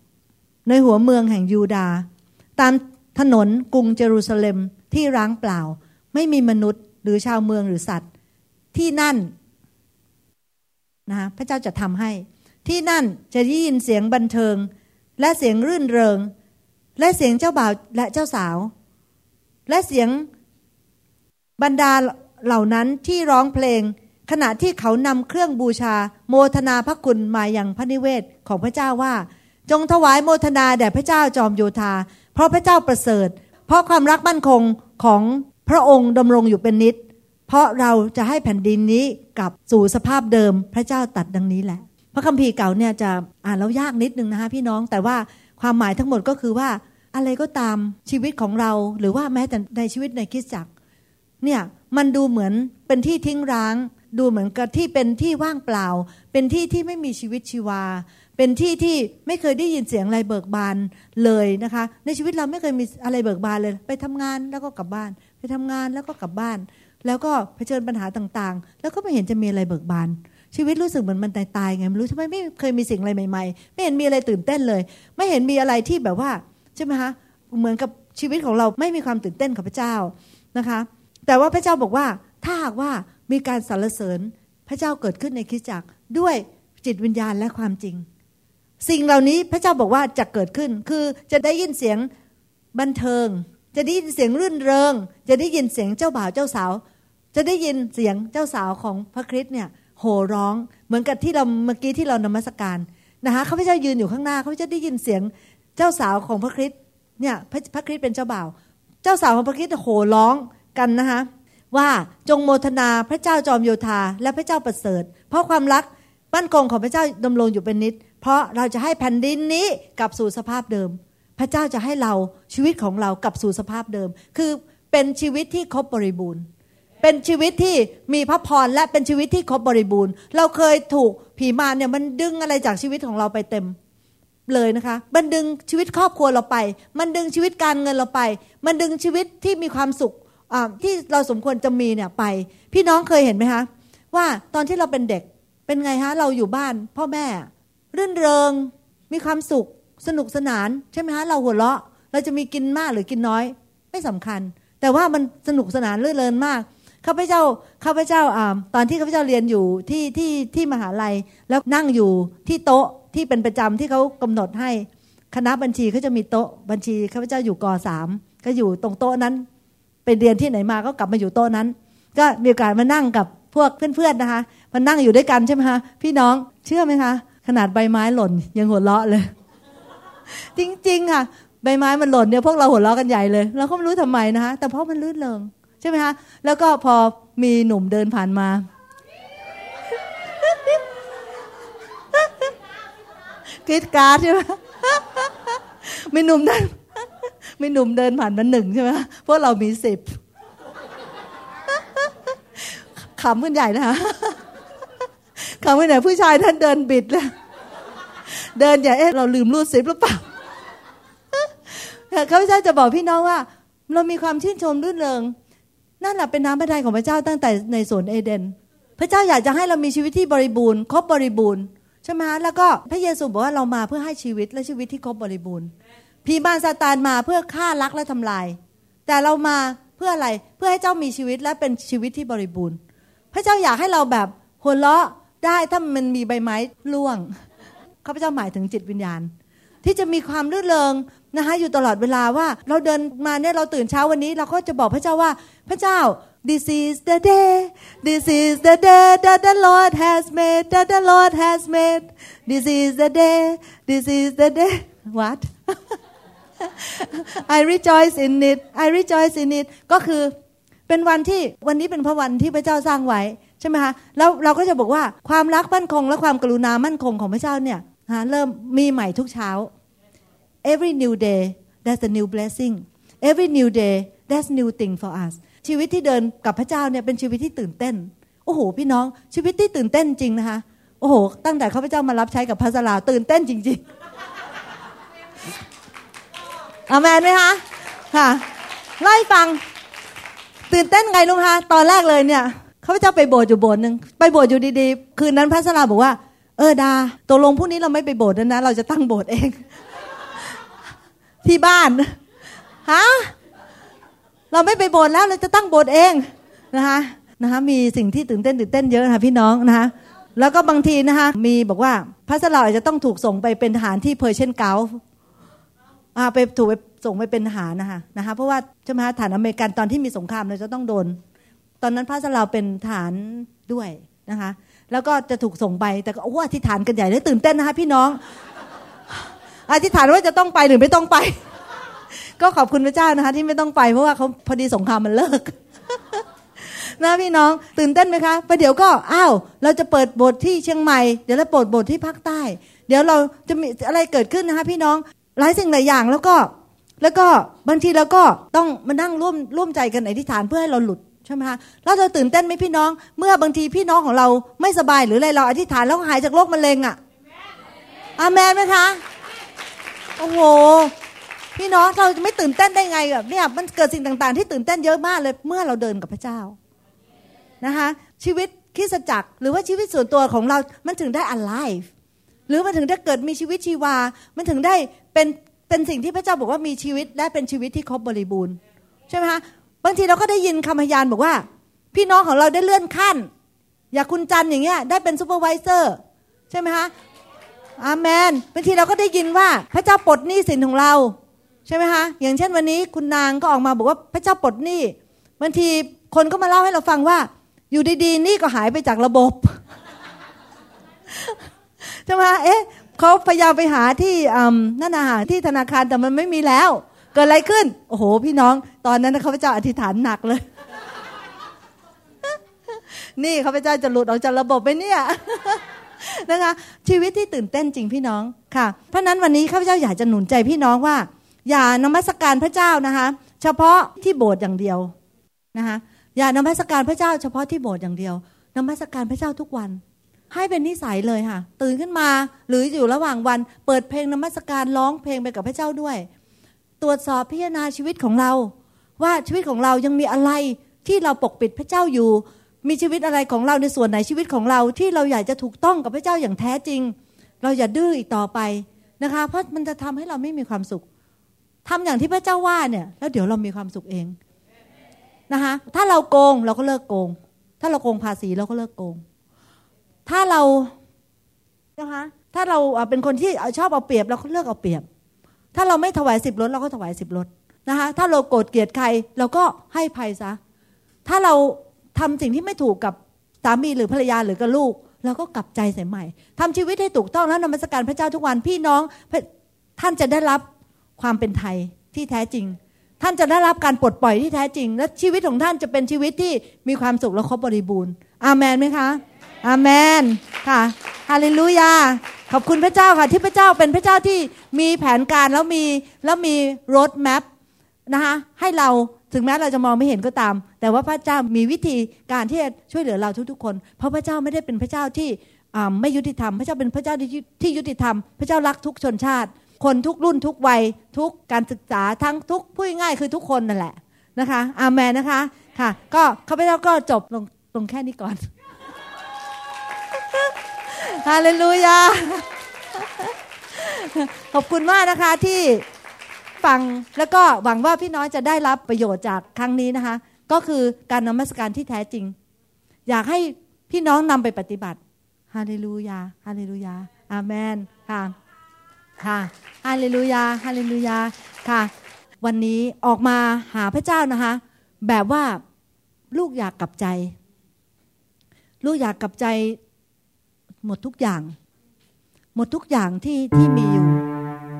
ในหัวเมืองแห่งยูดา ตามถนนกรุงเยรูซาเล็มที่ร้างเปล่า ไม่มีมนุษย์หรือชาวเมืองหรือสัตว์ ที่นั่นนะพระเจ้าจะทำให้ ที่นั่นจะได้ยินเสียงบันเทิง และเสียงรื่นเริง และเสียงเจ้าบ่าวและเจ้าสาว และเสียง บรรดาเหล่านั้นที่ร้องเพลง ขณะที่เขานำเครื่องบูชา โมทนาพระคุณมาอย่างพระนิเวศของพระเจ้าว่า จงถวายโมทนาแด่พระเจ้าจอมโยธา เพราะพระเจ้าประเสริฐ เพราะความรักมั่นคงของพระองค์ดำรงอยู่เป็นนิดเพราะเราจะให้แผ่นดินนี้กลับสู่สภาพเดิมพระเจ้าตัดดังนี้แหละ พระคัมภีร์เก่าเนี่ยจะอ่านแล้วยากนิดนึงนะคะพี่น้องแต่ว่าความหมายทั้งหมดก็คือว่าอะไรก็ตามชีวิตของเรา หรือว่าแม้แต่ในชีวิตในคริสตจักร เนี่ยมันดูเหมือนเป็นที่ทิ้งร้าง ดูเหมือนกับที่เป็นที่ว่างเปล่า เป็นที่ที่ไม่มีชีวิตชีวา เป็นที่ที่ไม่เคยได้ยินเสียงอะไรเบิกบานเลยนะคะ ในชีวิตเราไม่เคยมีอะไรเบิกบานเลย ไปทำงานแล้วก็กลับบ้าน ไปทำงานแล้วก็กลับบ้าน แล้วก็เผชิญปัญหาต่างๆ แล้วก็ไม่เห็นจะมีอะไรเบิกบานชีวิตรู้สึกเหมือนมันตายๆไงไม่รู้ทำไมไม่เคยมีสิ่งอะไรใหม่ๆ ไม่เห็นมีอะไรตื่นเต้นเลย ไม่เห็นมีอะไรที่แบบว่าใช่ไหมคะเหมือนกับชีวิตของเราไม่มีความตื่นเต้นกับพระเจ้านะคะ แต่ว่าพระเจ้าบอกว่าถ้าหากว่ามีการสรรเสริญพระเจ้าเกิดขึ้นในคริสตจักรด้วยจิตวิญญาณและความจริง สิ่งเหล่านี้พระเจ้าบอกว่าจะเกิดขึ้นคือจะได้ยินเสียงบันเทิง จะได้ยินเสียงรื่นเริง จะได้ยินเสียงเจ้าบ่าวเจ้าสาว จะได้ยินเสียงเจ้าสาวของพระคริสต์เนี่ยโห่ร้องเหมือนกับที่เราเมื่อกี้ที่เรานมัสการนะคะข้าพเจ้ายืนอยู่ข้างหน้าข้าพเจ้าได้ยินเสียงเจ้าสาวของพระคริสต์เนี่ยพระพระคริสต์เป็นเจ้าบ่าว เจ้าสาวของพระคริสต์โห่ร้อง กันนะคะว่าจงโมทนาพระเจ้าจอมโยธาและพระเจ้าประเสริฐ เพราะความรักมั่นคงของพระเจ้าดำรงอยู่เป็นนิด เพราะเราจะให้แผ่นดินนี้กลับสู่สภาพเดิม พระเจ้าจะให้เราชีวิตของเรากลับสู่สภาพเดิม คือเป็นชีวิตที่ครบบริบูรณ์ เป็นชีวิตที่มีพระพรและเป็นชีวิตที่ครบบริบูรณ์ เราเคยถูกผีมารเนี่ยมันดึงอะไรจากชีวิตของเราไปเต็มเลยนะคะมันดึงชีวิตครอบครัวเราไป มันดึงชีวิตการเงินเราไป มันดึงชีวิตที่มีความสุข ที่เราสมควรจะมีเนี่ยไป พี่น้องเคยเห็นไหมคะว่าตอนที่เราเป็นเด็กเป็นไงฮะเราอยู่บ้าน พ่อแม่รื่นเริง มีความสุขสนุกสนานใช่ไหมฮะเราหัวเราะ เราจะมีกินมากหรือกินน้อย ไม่สำคัญ แต่ว่ามันสนุกสนานรื่นเริงมากข้าพเจ้าข้าพเจ้าอตอนที่ข้าพเจ้าเรียนอยู่ที่ที่ที่มหาลัย แล้วนั่งอยู่ที่โต๊ะที่เป็นประจำที่เขากำหนดให้คณะบัญชีเขาจะมีโต๊ะบัญชีข้าพเจ้าอยู่กสามก็อยู่ตรงโต๊ะนั้น ไปเรียนที่ไหนมาก็กลับมาอยู่โต๊ะนั้น ก็มีโอกาสมานั่งกับพวกเพื่อนๆนะคะมานั่งอยู่ด้วยกันใช่ไหมคะพี่น้องเชื่อไหมคะ ขนาดใบไม้หล่นยังหัวเราะเลย จริงๆค่ะ ใบไม้มันหล่นเนี่ยพวกเราหัวเราะกันใหญ่เลย เราก็ไม่รู้ทำไมนะคะ แต่เพราะมันลื่นเริงใช่ไหมคะแล้วก็พอมีหนุ่มเดินผ่านมากรีดการ์ดใช่ไหมมีหนุ่มเดิน มีหนุ่มเดินผ่านมาหนึ่งใช่ไหมพวกเรามีสิบขำกันใหญ่นะคะขำกันใหญ่ผู้ชายท่านเดินบิดเลยเดินใหญ่เอ๊ะเราลืมรูดซิปหรือเปล่าข้าพเจ้าจะบอกพี่น้องว่า เรามีความชื่นชมรื่นเริงนั่นแหละเป็นน้ำพระทัยของพระเจ้าตั้งแต่ในสวนเอเดน พระเจ้าอยากจะให้เรามีชีวิตที่บริบูรณ์ครบบริบูรณ์ใช่ไหมแล้วก็พระเยซูบอกว่าเรามาเพื่อให้ชีวิตและชีวิตที่ครบบริบูรณ์ ผีมารซาตานมาเพื่อฆ่าลักและทำลาย แต่เรามาเพื่ออะไรเพื่อให้เจ้ามีชีวิตและเป็นชีวิตที่บริบูรณ์ พระเจ้าอยากให้เราแบบหัวเราะได้ถ้ามันมีใบไม้ร่วงข้าพเจ้าหมายถึงจิตวิญญาณ ที่จะมีความรื่นเริงนะคะอยู่ตลอดเวลาว่าเราเดินมาเนี่ยเราตื่นเช้าวันนี้ เราก็จะบอกพระเจ้าว่าพระเจ้า this is the day this is the day that the Lord has made that the Lord has made this is the day this is the day what I rejoice in it I rejoice in it ก็คือเป็นวันที่วันนี้เป็นพระวันที่พระเจ้าสร้างไว้ใช่ไหมคะแล้วเราก็จะบอกว่าความรักมั่นคง และความกรุณามั่นคงของพระเจ้าเนี่ยฮะเริ่มมีใหม่ทุกเช้า every new day there's a new blessing every new day there's new thing for us ชีวิตที่เดินกับพระเจ้าเนี่ยเป็นชีวิตที่ตื่นเต้นโอ้โหพี่น้องชีวิตที่ตื่นเต้นจริงนะคะโอ้โหตั้งแต่ข้าพเจ้ามารับใช้กับพระสลาตื่นเต้นจริง ๆ อาแมนไหมคะค่ะไล่ฟัง ตื่นเต้นไงลุงคะตอนแรกเลยเนี่ยข้าพเจ้าไปโบสถ์อยู่โบสถ์หนึ่งไปโบสถ์อยู่ดีๆ คืนนั้นพระสลาบอกว่า เออดาตกลงพรุ่งนี้เราไม่ไปโบสถ์นะ เราจะตั้งโบสถ์เอง ที่บ้านฮะเราไม่ไปโบสถ์แล้วเราจะตั้งโบสถ์เองนะคะนะคะมีสิ่งที่ตื่นเต้นตื่นเต้นเยอะค่ะพี่น้องนะคะแล้วก็บางทีนะคะมีบอกว่าพระสลาอาจจะต้องถูกส่งไปเป็นทหารที่เพอร์เชนเกา อาไปถูกไปส่งไปเป็นทหารนะคะนะคะ เพราะว่าใช่ไหมฐานอเมริกันตอนที่มีสงครามเราจะต้องโดน ตอนนั้นพระสลาเป็นทหารด้วยนะคะ แล้วก็จะถูกส่งไปแต่ก็โอ้อธิษฐานกันใหญ่เลยตื่นเต้นนะคะพี่น้อง อธิษฐานว่าจะต้องไปหรือไม่ต้องไป ก็ขอบคุณพระเจ้านะคะ ที่ไม่ต้องไปเพราะว่าเขาพอดีสงครามมันเลิกนะพี่น้องตื่นเต้นไหมคะประเดี๋ยวก็อ้าวเราจะเปิดโบสถ์ที่เชียงใหม่ เดี๋ยวเราเปิดโบสถ์ที่ภาคใต้ เดี๋ยวเราจะมีอะไรเกิดขึ้นนะคะพี่น้อง หลายสิ่งหลายอย่างแล้วก็แล้วก็บางทีเราก็ต้องมานั่งร่วมร่วมใจกันอธิษฐานเพื่อให้เราหลุดใช่ไหมคะแล้วเราตื่นเต้นไหมพี่น้อง เมื่อบางทีพี่น้องของเราไม่สบายหรืออะไรเราอธิษฐานแล้วหายจากโรคมะเร็งอะ่ะอาเมนไหมคะโอ้โหพี่น้องเราจะไม่ตื่นเต้นได้ไงแบบเนี่ยมันเกิดสิ่งต่างๆ ที่ตื่นเต้นเยอะมากเลยเมื่อเราเดินกับพระเจ้านะคะชีวิตคริสตจักรหรือว่าชีวิตส่วนตัวของเรามันถึงได้ alive หรือมันถึงได้เกิดมีชีวิตชีวา มันถึงได้ เป็นเป็นสิ่งที่พระเจ้าบอกว่ามีชีวิตและเป็นชีวิตที่ครบบริบูรณ์ใช่ไหมคะบางทีเราก็ได้ยินคำพยานบอกว่า พี่น้องของเราได้เลื่อนขั้น อย่างคุณจันอย่างเงี้ยได้เป็น supervisor ใช่ไหมคะอาเมนบางทีเราก็ได้ยินว่าพระเจ้าปลดหนี้สินของเราใช่ไหมคะอย่างเช่นวันนี้คุณนางก็ออกมาบอกว่าพระเจ้าปลดหนี้บางทีคนก็มาเล่าให้เราฟังว่า อยู่ดีๆหนี้ก็หายไปจากระบบใช่ไหมเอ๊ะ เขาพยายามไปหาที่นั่นนะหารที่ธนาคารแต่มันไม่มีแล้ว เกิดอะไรขึ้น โอ้โห พี่น้อง ตอนนั้นข้าพเจ้าอธิษฐานหนักเลย นี่ข้าพเจ้าจะหลุดออกจากระบบไปเนี่ยนะคะ ชีวิตที่ตื่นเต้นจริงพี่น้องค่ะ เพราะนั้นวันนี้ข้าพเจ้าอยากจะหนุนใจพี่น้องว่า อย่านมัสการพระเจ้านะคะ เฉพาะที่โบสถ์อย่างเดียวนะคะอย่านมัสการพระเจ้า เฉพาะที่โบสถ์อย่างเดียวนมัสการพระเจ้าทุกวัน ให้เป็นนิสัยเลยค่ะ ตื่นขึ้นมา หรืออยู่ระหว่างวัน เปิดเพลงนมัสการร้องเพลงไปกับพระเจ้าด้วย ตรวจสอบพิจารณาชีวิตของเรา ว่าชีวิตของเรายังมีอะไรที่เราปกปิดพระเจ้าอยู่ มีชีวิตอะไรของเราในส่วนไหนชีวิตของเราที่เราอยากจะถูกต้องกับพระเจ้าอย่างแท้จริง เราอย่าดื้ออีกต่อไปนะคะ เพราะมันจะทำให้เราไม่มีความสุขทำอย่างที่พระเจ้าว่าเนี่ยแล้วเดี๋ยวเรามีความสุขเองนะคะถ้าเราโกงเราก็เลิกโกง ถ้าเราโกงภาษีเราก็เลิกโกง ถ้าเรานะคะถ้าเราเป็นคนที่ชอบเอาเปรียบเราก็เลิกเอาเปรียบ ถ้าเราไม่ถวายสิบรถเราก็ถวายสิบรถนะคะถ้าเราโกรธเกลียดใครเราก็ให้ภัยซะ ถ้าเราทำสิ่งที่ไม่ถูกกับสามีหรือภรรยาหรือกับลูกเราก็กลับใจเสียใหม่ทำชีวิตให้ถูกต้องแล้วนมัสการพระเจ้าทุกวันพี่น้องท่านจะได้รับความเป็นไทยที่แท้จริง ท่านจะได้รับการปลดปล่อยที่แท้จริง และชีวิตของท่านจะเป็นชีวิตที่มีความสุขและครบบริบูรณ์ อาเมนไหมคะ อาเมนค่ะฮาเลลูยาขอบคุณพระเจ้าค่ะที่พระเจ้าเป็นพระเจ้าที่มีแผนการแล้วมีแล้วมีรถแมพนะคะให้เราถึงแม้เราจะมองไม่เห็นก็ตาม แต่ว่าพระเจ้ามีวิธีการที่จะช่วยเหลือเราทุกๆคน เพราะพระเจ้าไม่ได้เป็นพระเจ้าที่ไม่ยุติธรรม พระเจ้าเป็นพระเจ้าที่ยุติธรรม พระเจ้ารักทุกชนชาติ คนทุกรุ่นทุกวัยทุกการศึกษาทั้งทุกพูดง่ายคือทุกคนนั่นแหละนะคะอาเมนนะคะค่ะ ก็ข้าพเจ้าก็จบลงลงแค่นี้ก่อน ฮาเลลูยา ขอบคุณมากนะคะที่ฟังแล้วก็หวังว่าพี่น้อยจะได้รับประโยชน์จากครั้งนี้นะคะ ก็คือการนมัสการที่แท้จริง อยากให้พี่น้องนำไปปฏิบัติฮาเลลูยาฮาเลลูยาอาเมนค่ะค่ะฮาเลลูยาฮาเลลูยาค่ะ วันนี้ออกมาหาพระเจ้านะคะ แบบว่าลูกอยากกลับใจ ลูกอยากกลับใจ หมดทุกอย่าง หมดทุกอย่างที่ที่มีอยู่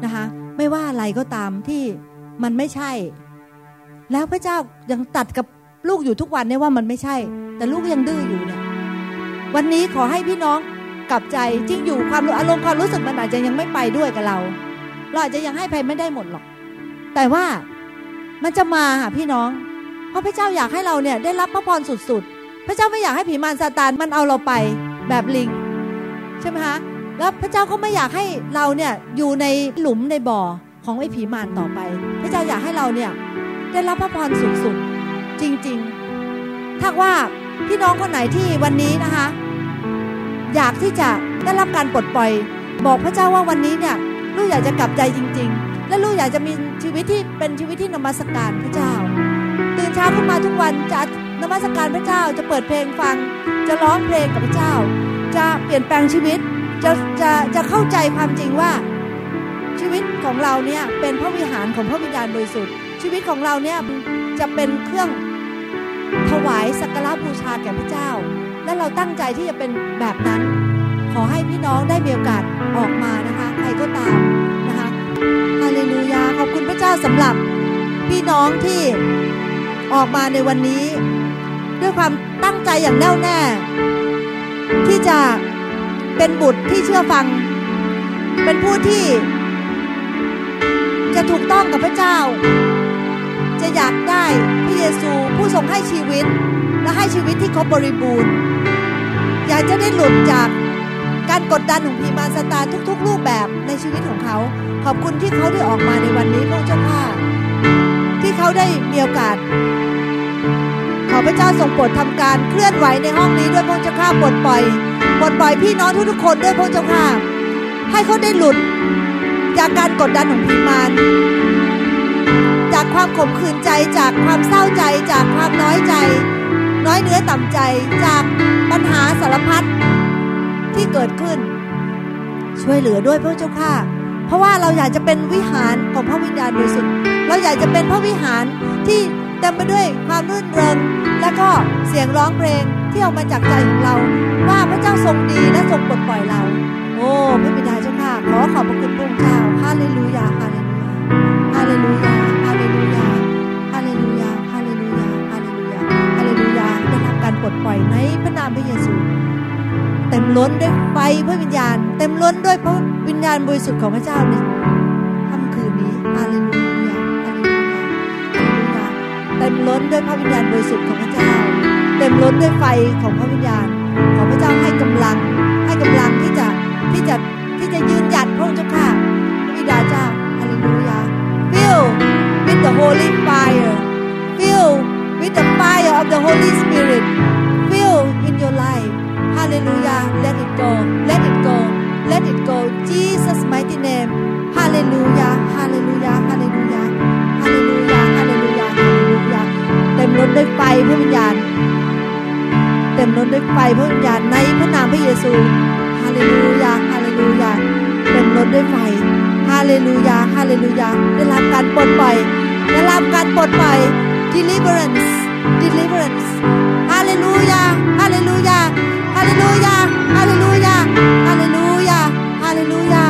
นะคะไม่ว่าอะไรก็ตามที่มันไม่ใช่ แล้วพระเจ้ายังตัดกับลูกอยู่ทุกวันเนี่ยว่ามันไม่ใช่ แต่ลูกยังดื้ออยู่เนี่ยวันนี้ขอให้พี่น้องกลับใจจริงอยู่ความอารมณ์ความรู้สึกมันอาจจะยังไม่ไปด้วยกับเรา เราอาจจะยังให้ไปไม่ได้หมดหรอก แต่ว่ามันจะมาหาพี่น้อง เพราะพระเจ้าอยากให้เราเนี่ยได้รับพระพรสุดๆ พระเจ้าไม่อยากให้ผีมารซาตานมันเอาเราไปแบบลิง ใช่ไหมคะแล้วพระเจ้าก็ไม่อยากให้เราเนี่ยอยู่ในหลุมในบ่อของไอ้ผีมารต่อไป พระเจ้าอยากให้เราเนี่ยได้รับพระพรสูงสุดจริงๆ ถ้าว่าพี่น้องคนไหนที่วันนี้นะคะ อยากที่จะได้รับการปลดปล่อย บอกพระเจ้าว่าวันนี้เนี่ยลูกอยากจะกลับใจจริง ๆ และลูกอยากจะมีชีวิตที่เป็นชีวิตที่นมัสการพระเจ้า ตื่นเช้าขึ้นมาทุกวันจะนมัสการพระเจ้าจะเปิดเพลงฟังจะร้องเพลงกับพระเจ้า จะเปลี่ยนแปลงชีวิตจะจะจะเข้าใจความจริงว่าชีวิตของเราเนี่ยเป็นพระวิหารของพระวิญญาณบริสุทธิ์ชีวิตของเราเนี่ยจะเป็นเครื่องถวายสักการะบูชาแก่พระเจ้า และเราตั้งใจที่จะเป็นแบบนั้น ขอให้พี่น้องได้มีโอกาสออกมานะคะใครก็ตามนะคะฮาเลลูยาขอบคุณพระเจ้าสำหรับพี่น้องที่ออกมาในวันนี้ ด้วยความตั้งใจอย่างแน่วแน่ ที่จะเป็นบุตรที่เชื่อฟัง เป็นผู้ที่ จะถูกต้องกับพระเจ้า จะอยากได้พระเยซูผู้ทรงให้ชีวิต และให้ชีวิตที่ครบบริบูรณ์ อยากจะได้หลุดจากการกดดันของพีมารสตาร์ทุกๆ รูปแบบในชีวิตของเขา ขอบคุณที่เขาได้ออกมาในวันนี้พระเจ้าข้าที่เขาได้มีโอกาส ขอพระเจ้าทรงโปรดทำการเคลื่อนไหวในห้องนี้ด้วยพระเจ้าข้าปลดปล่อยปลดปล่อยพี่น้องทุกๆคนด้วยพระเจ้าข้าให้เขาได้หลุด จากการกดดันของพีมารจากความขมขื่นใจจากความเศร้าใจ จากความน้อยใจ น้อยเนื้อต่ำใจจากปัญหาสารพัดที่เกิดขึ้น ช่วยเหลือด้วยพระเจ้าค่ะเพราะว่าเราอยากจะเป็นวิหารของพระวิญญาณบริสุทธิ์เราอยากจะเป็นพระวิหารที่ เต็มไปด้วยความรื่นเริงและก็เสียงร้องเพลงที่ออกมาจากใจของเรา ว่าพระเจ้าทรงดีและทรงปลดปล่อยเรา โอ้พระบิดาเจ้าค่ะขอขอบพระคุณพระองค์เจ้าฮาเลลูยาฮาเลลูยาฮาเลลูยาฮาเลลูยาฮาเลลูยาฮาเลลูยาฮาเลลูยาฮาเลลูยาได้รับการปลดปล่อยในพระนามพระเยซูเต็มล้นด้วยไฟพระวิญญาณ เต็มล้นด้วยพระวิญญาณบริสุทธิ์ของพระเจ้าในค่ำคืนนี้ฮาเลลู เต็มล้นด้วยพระวิญญาณบริสุทธิ์ของพระเจ้า เต็มล้นด้วยไฟของพระวิญญาณ ขอพระเจ้าให้กำลัง ให้กำลังที่จะที่จะที่จะยืนหยัดพระองค์เจ้าค่ะพระบิดาเจ้าฮาเลลูยา fill with the holy fire fill with the fire of the Holy Spirit fill in your life hallelujah let it go let it go let it go Jesus mighty name hallelujah พระวิญญาณ เต็มล้นด้วยไฟพระวิญญาณในพระนามพระเยซูฮาเลลูยาฮาเลลูยาเต็มล้นด้วยไฟฮาเลลูยาฮาเลลูยาได้รับการปลดปล่อยได้รับการปลดปล่อย deliverance deliverance ฮาเลลูยาฮาเลลูยาฮาเลลูยาฮาเลลูยาฮาเลลูยาฮาเลลูยา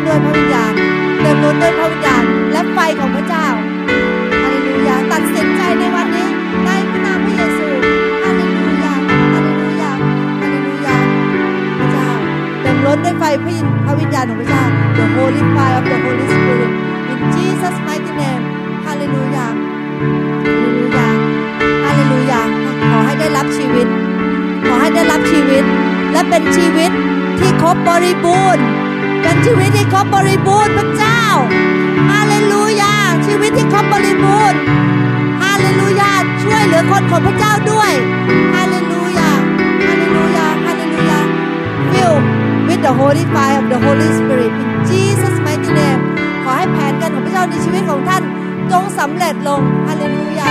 มด้วยพระวิญญาณ เต็มล้นด้วยพระวิญญาณ และไฟของพระเจ้าฮาเลลูยาตัดสินใจในวันนี้ในพระนามพระเยซูฮาเลลูยาฮาเลลูยาฮาเลลูยาพระเจ้า เต็มล้นด้วยไฟพระพระวิญญาณของพระเจ้า The Holy Fire of the Holy Spirit in Jesus mighty name ฮาเลลูยาฮาเลลูยาฮาเลลูยาขอให้ได้รับชีวิต ขอให้ได้รับชีวิต และเป็นชีวิตที่ครบบริบูรณ์ เป็นชีวิตที่เขาบริบูรณ์พระเจ้าฮาเลลูยาชีวิตที่เขาบริบูรณ์ฮาเลลูยาช่วยเหลือคนของพระเจ้าด้วยฮาเลลูยาฮาเลลูยาฮาเลลูยา fill with the holy fire of the Holy Spirit in Jesus mighty name ขอให้แผนการของพระเจ้าในชีวิตของท่านจงสำเร็จลงฮาเลลูยา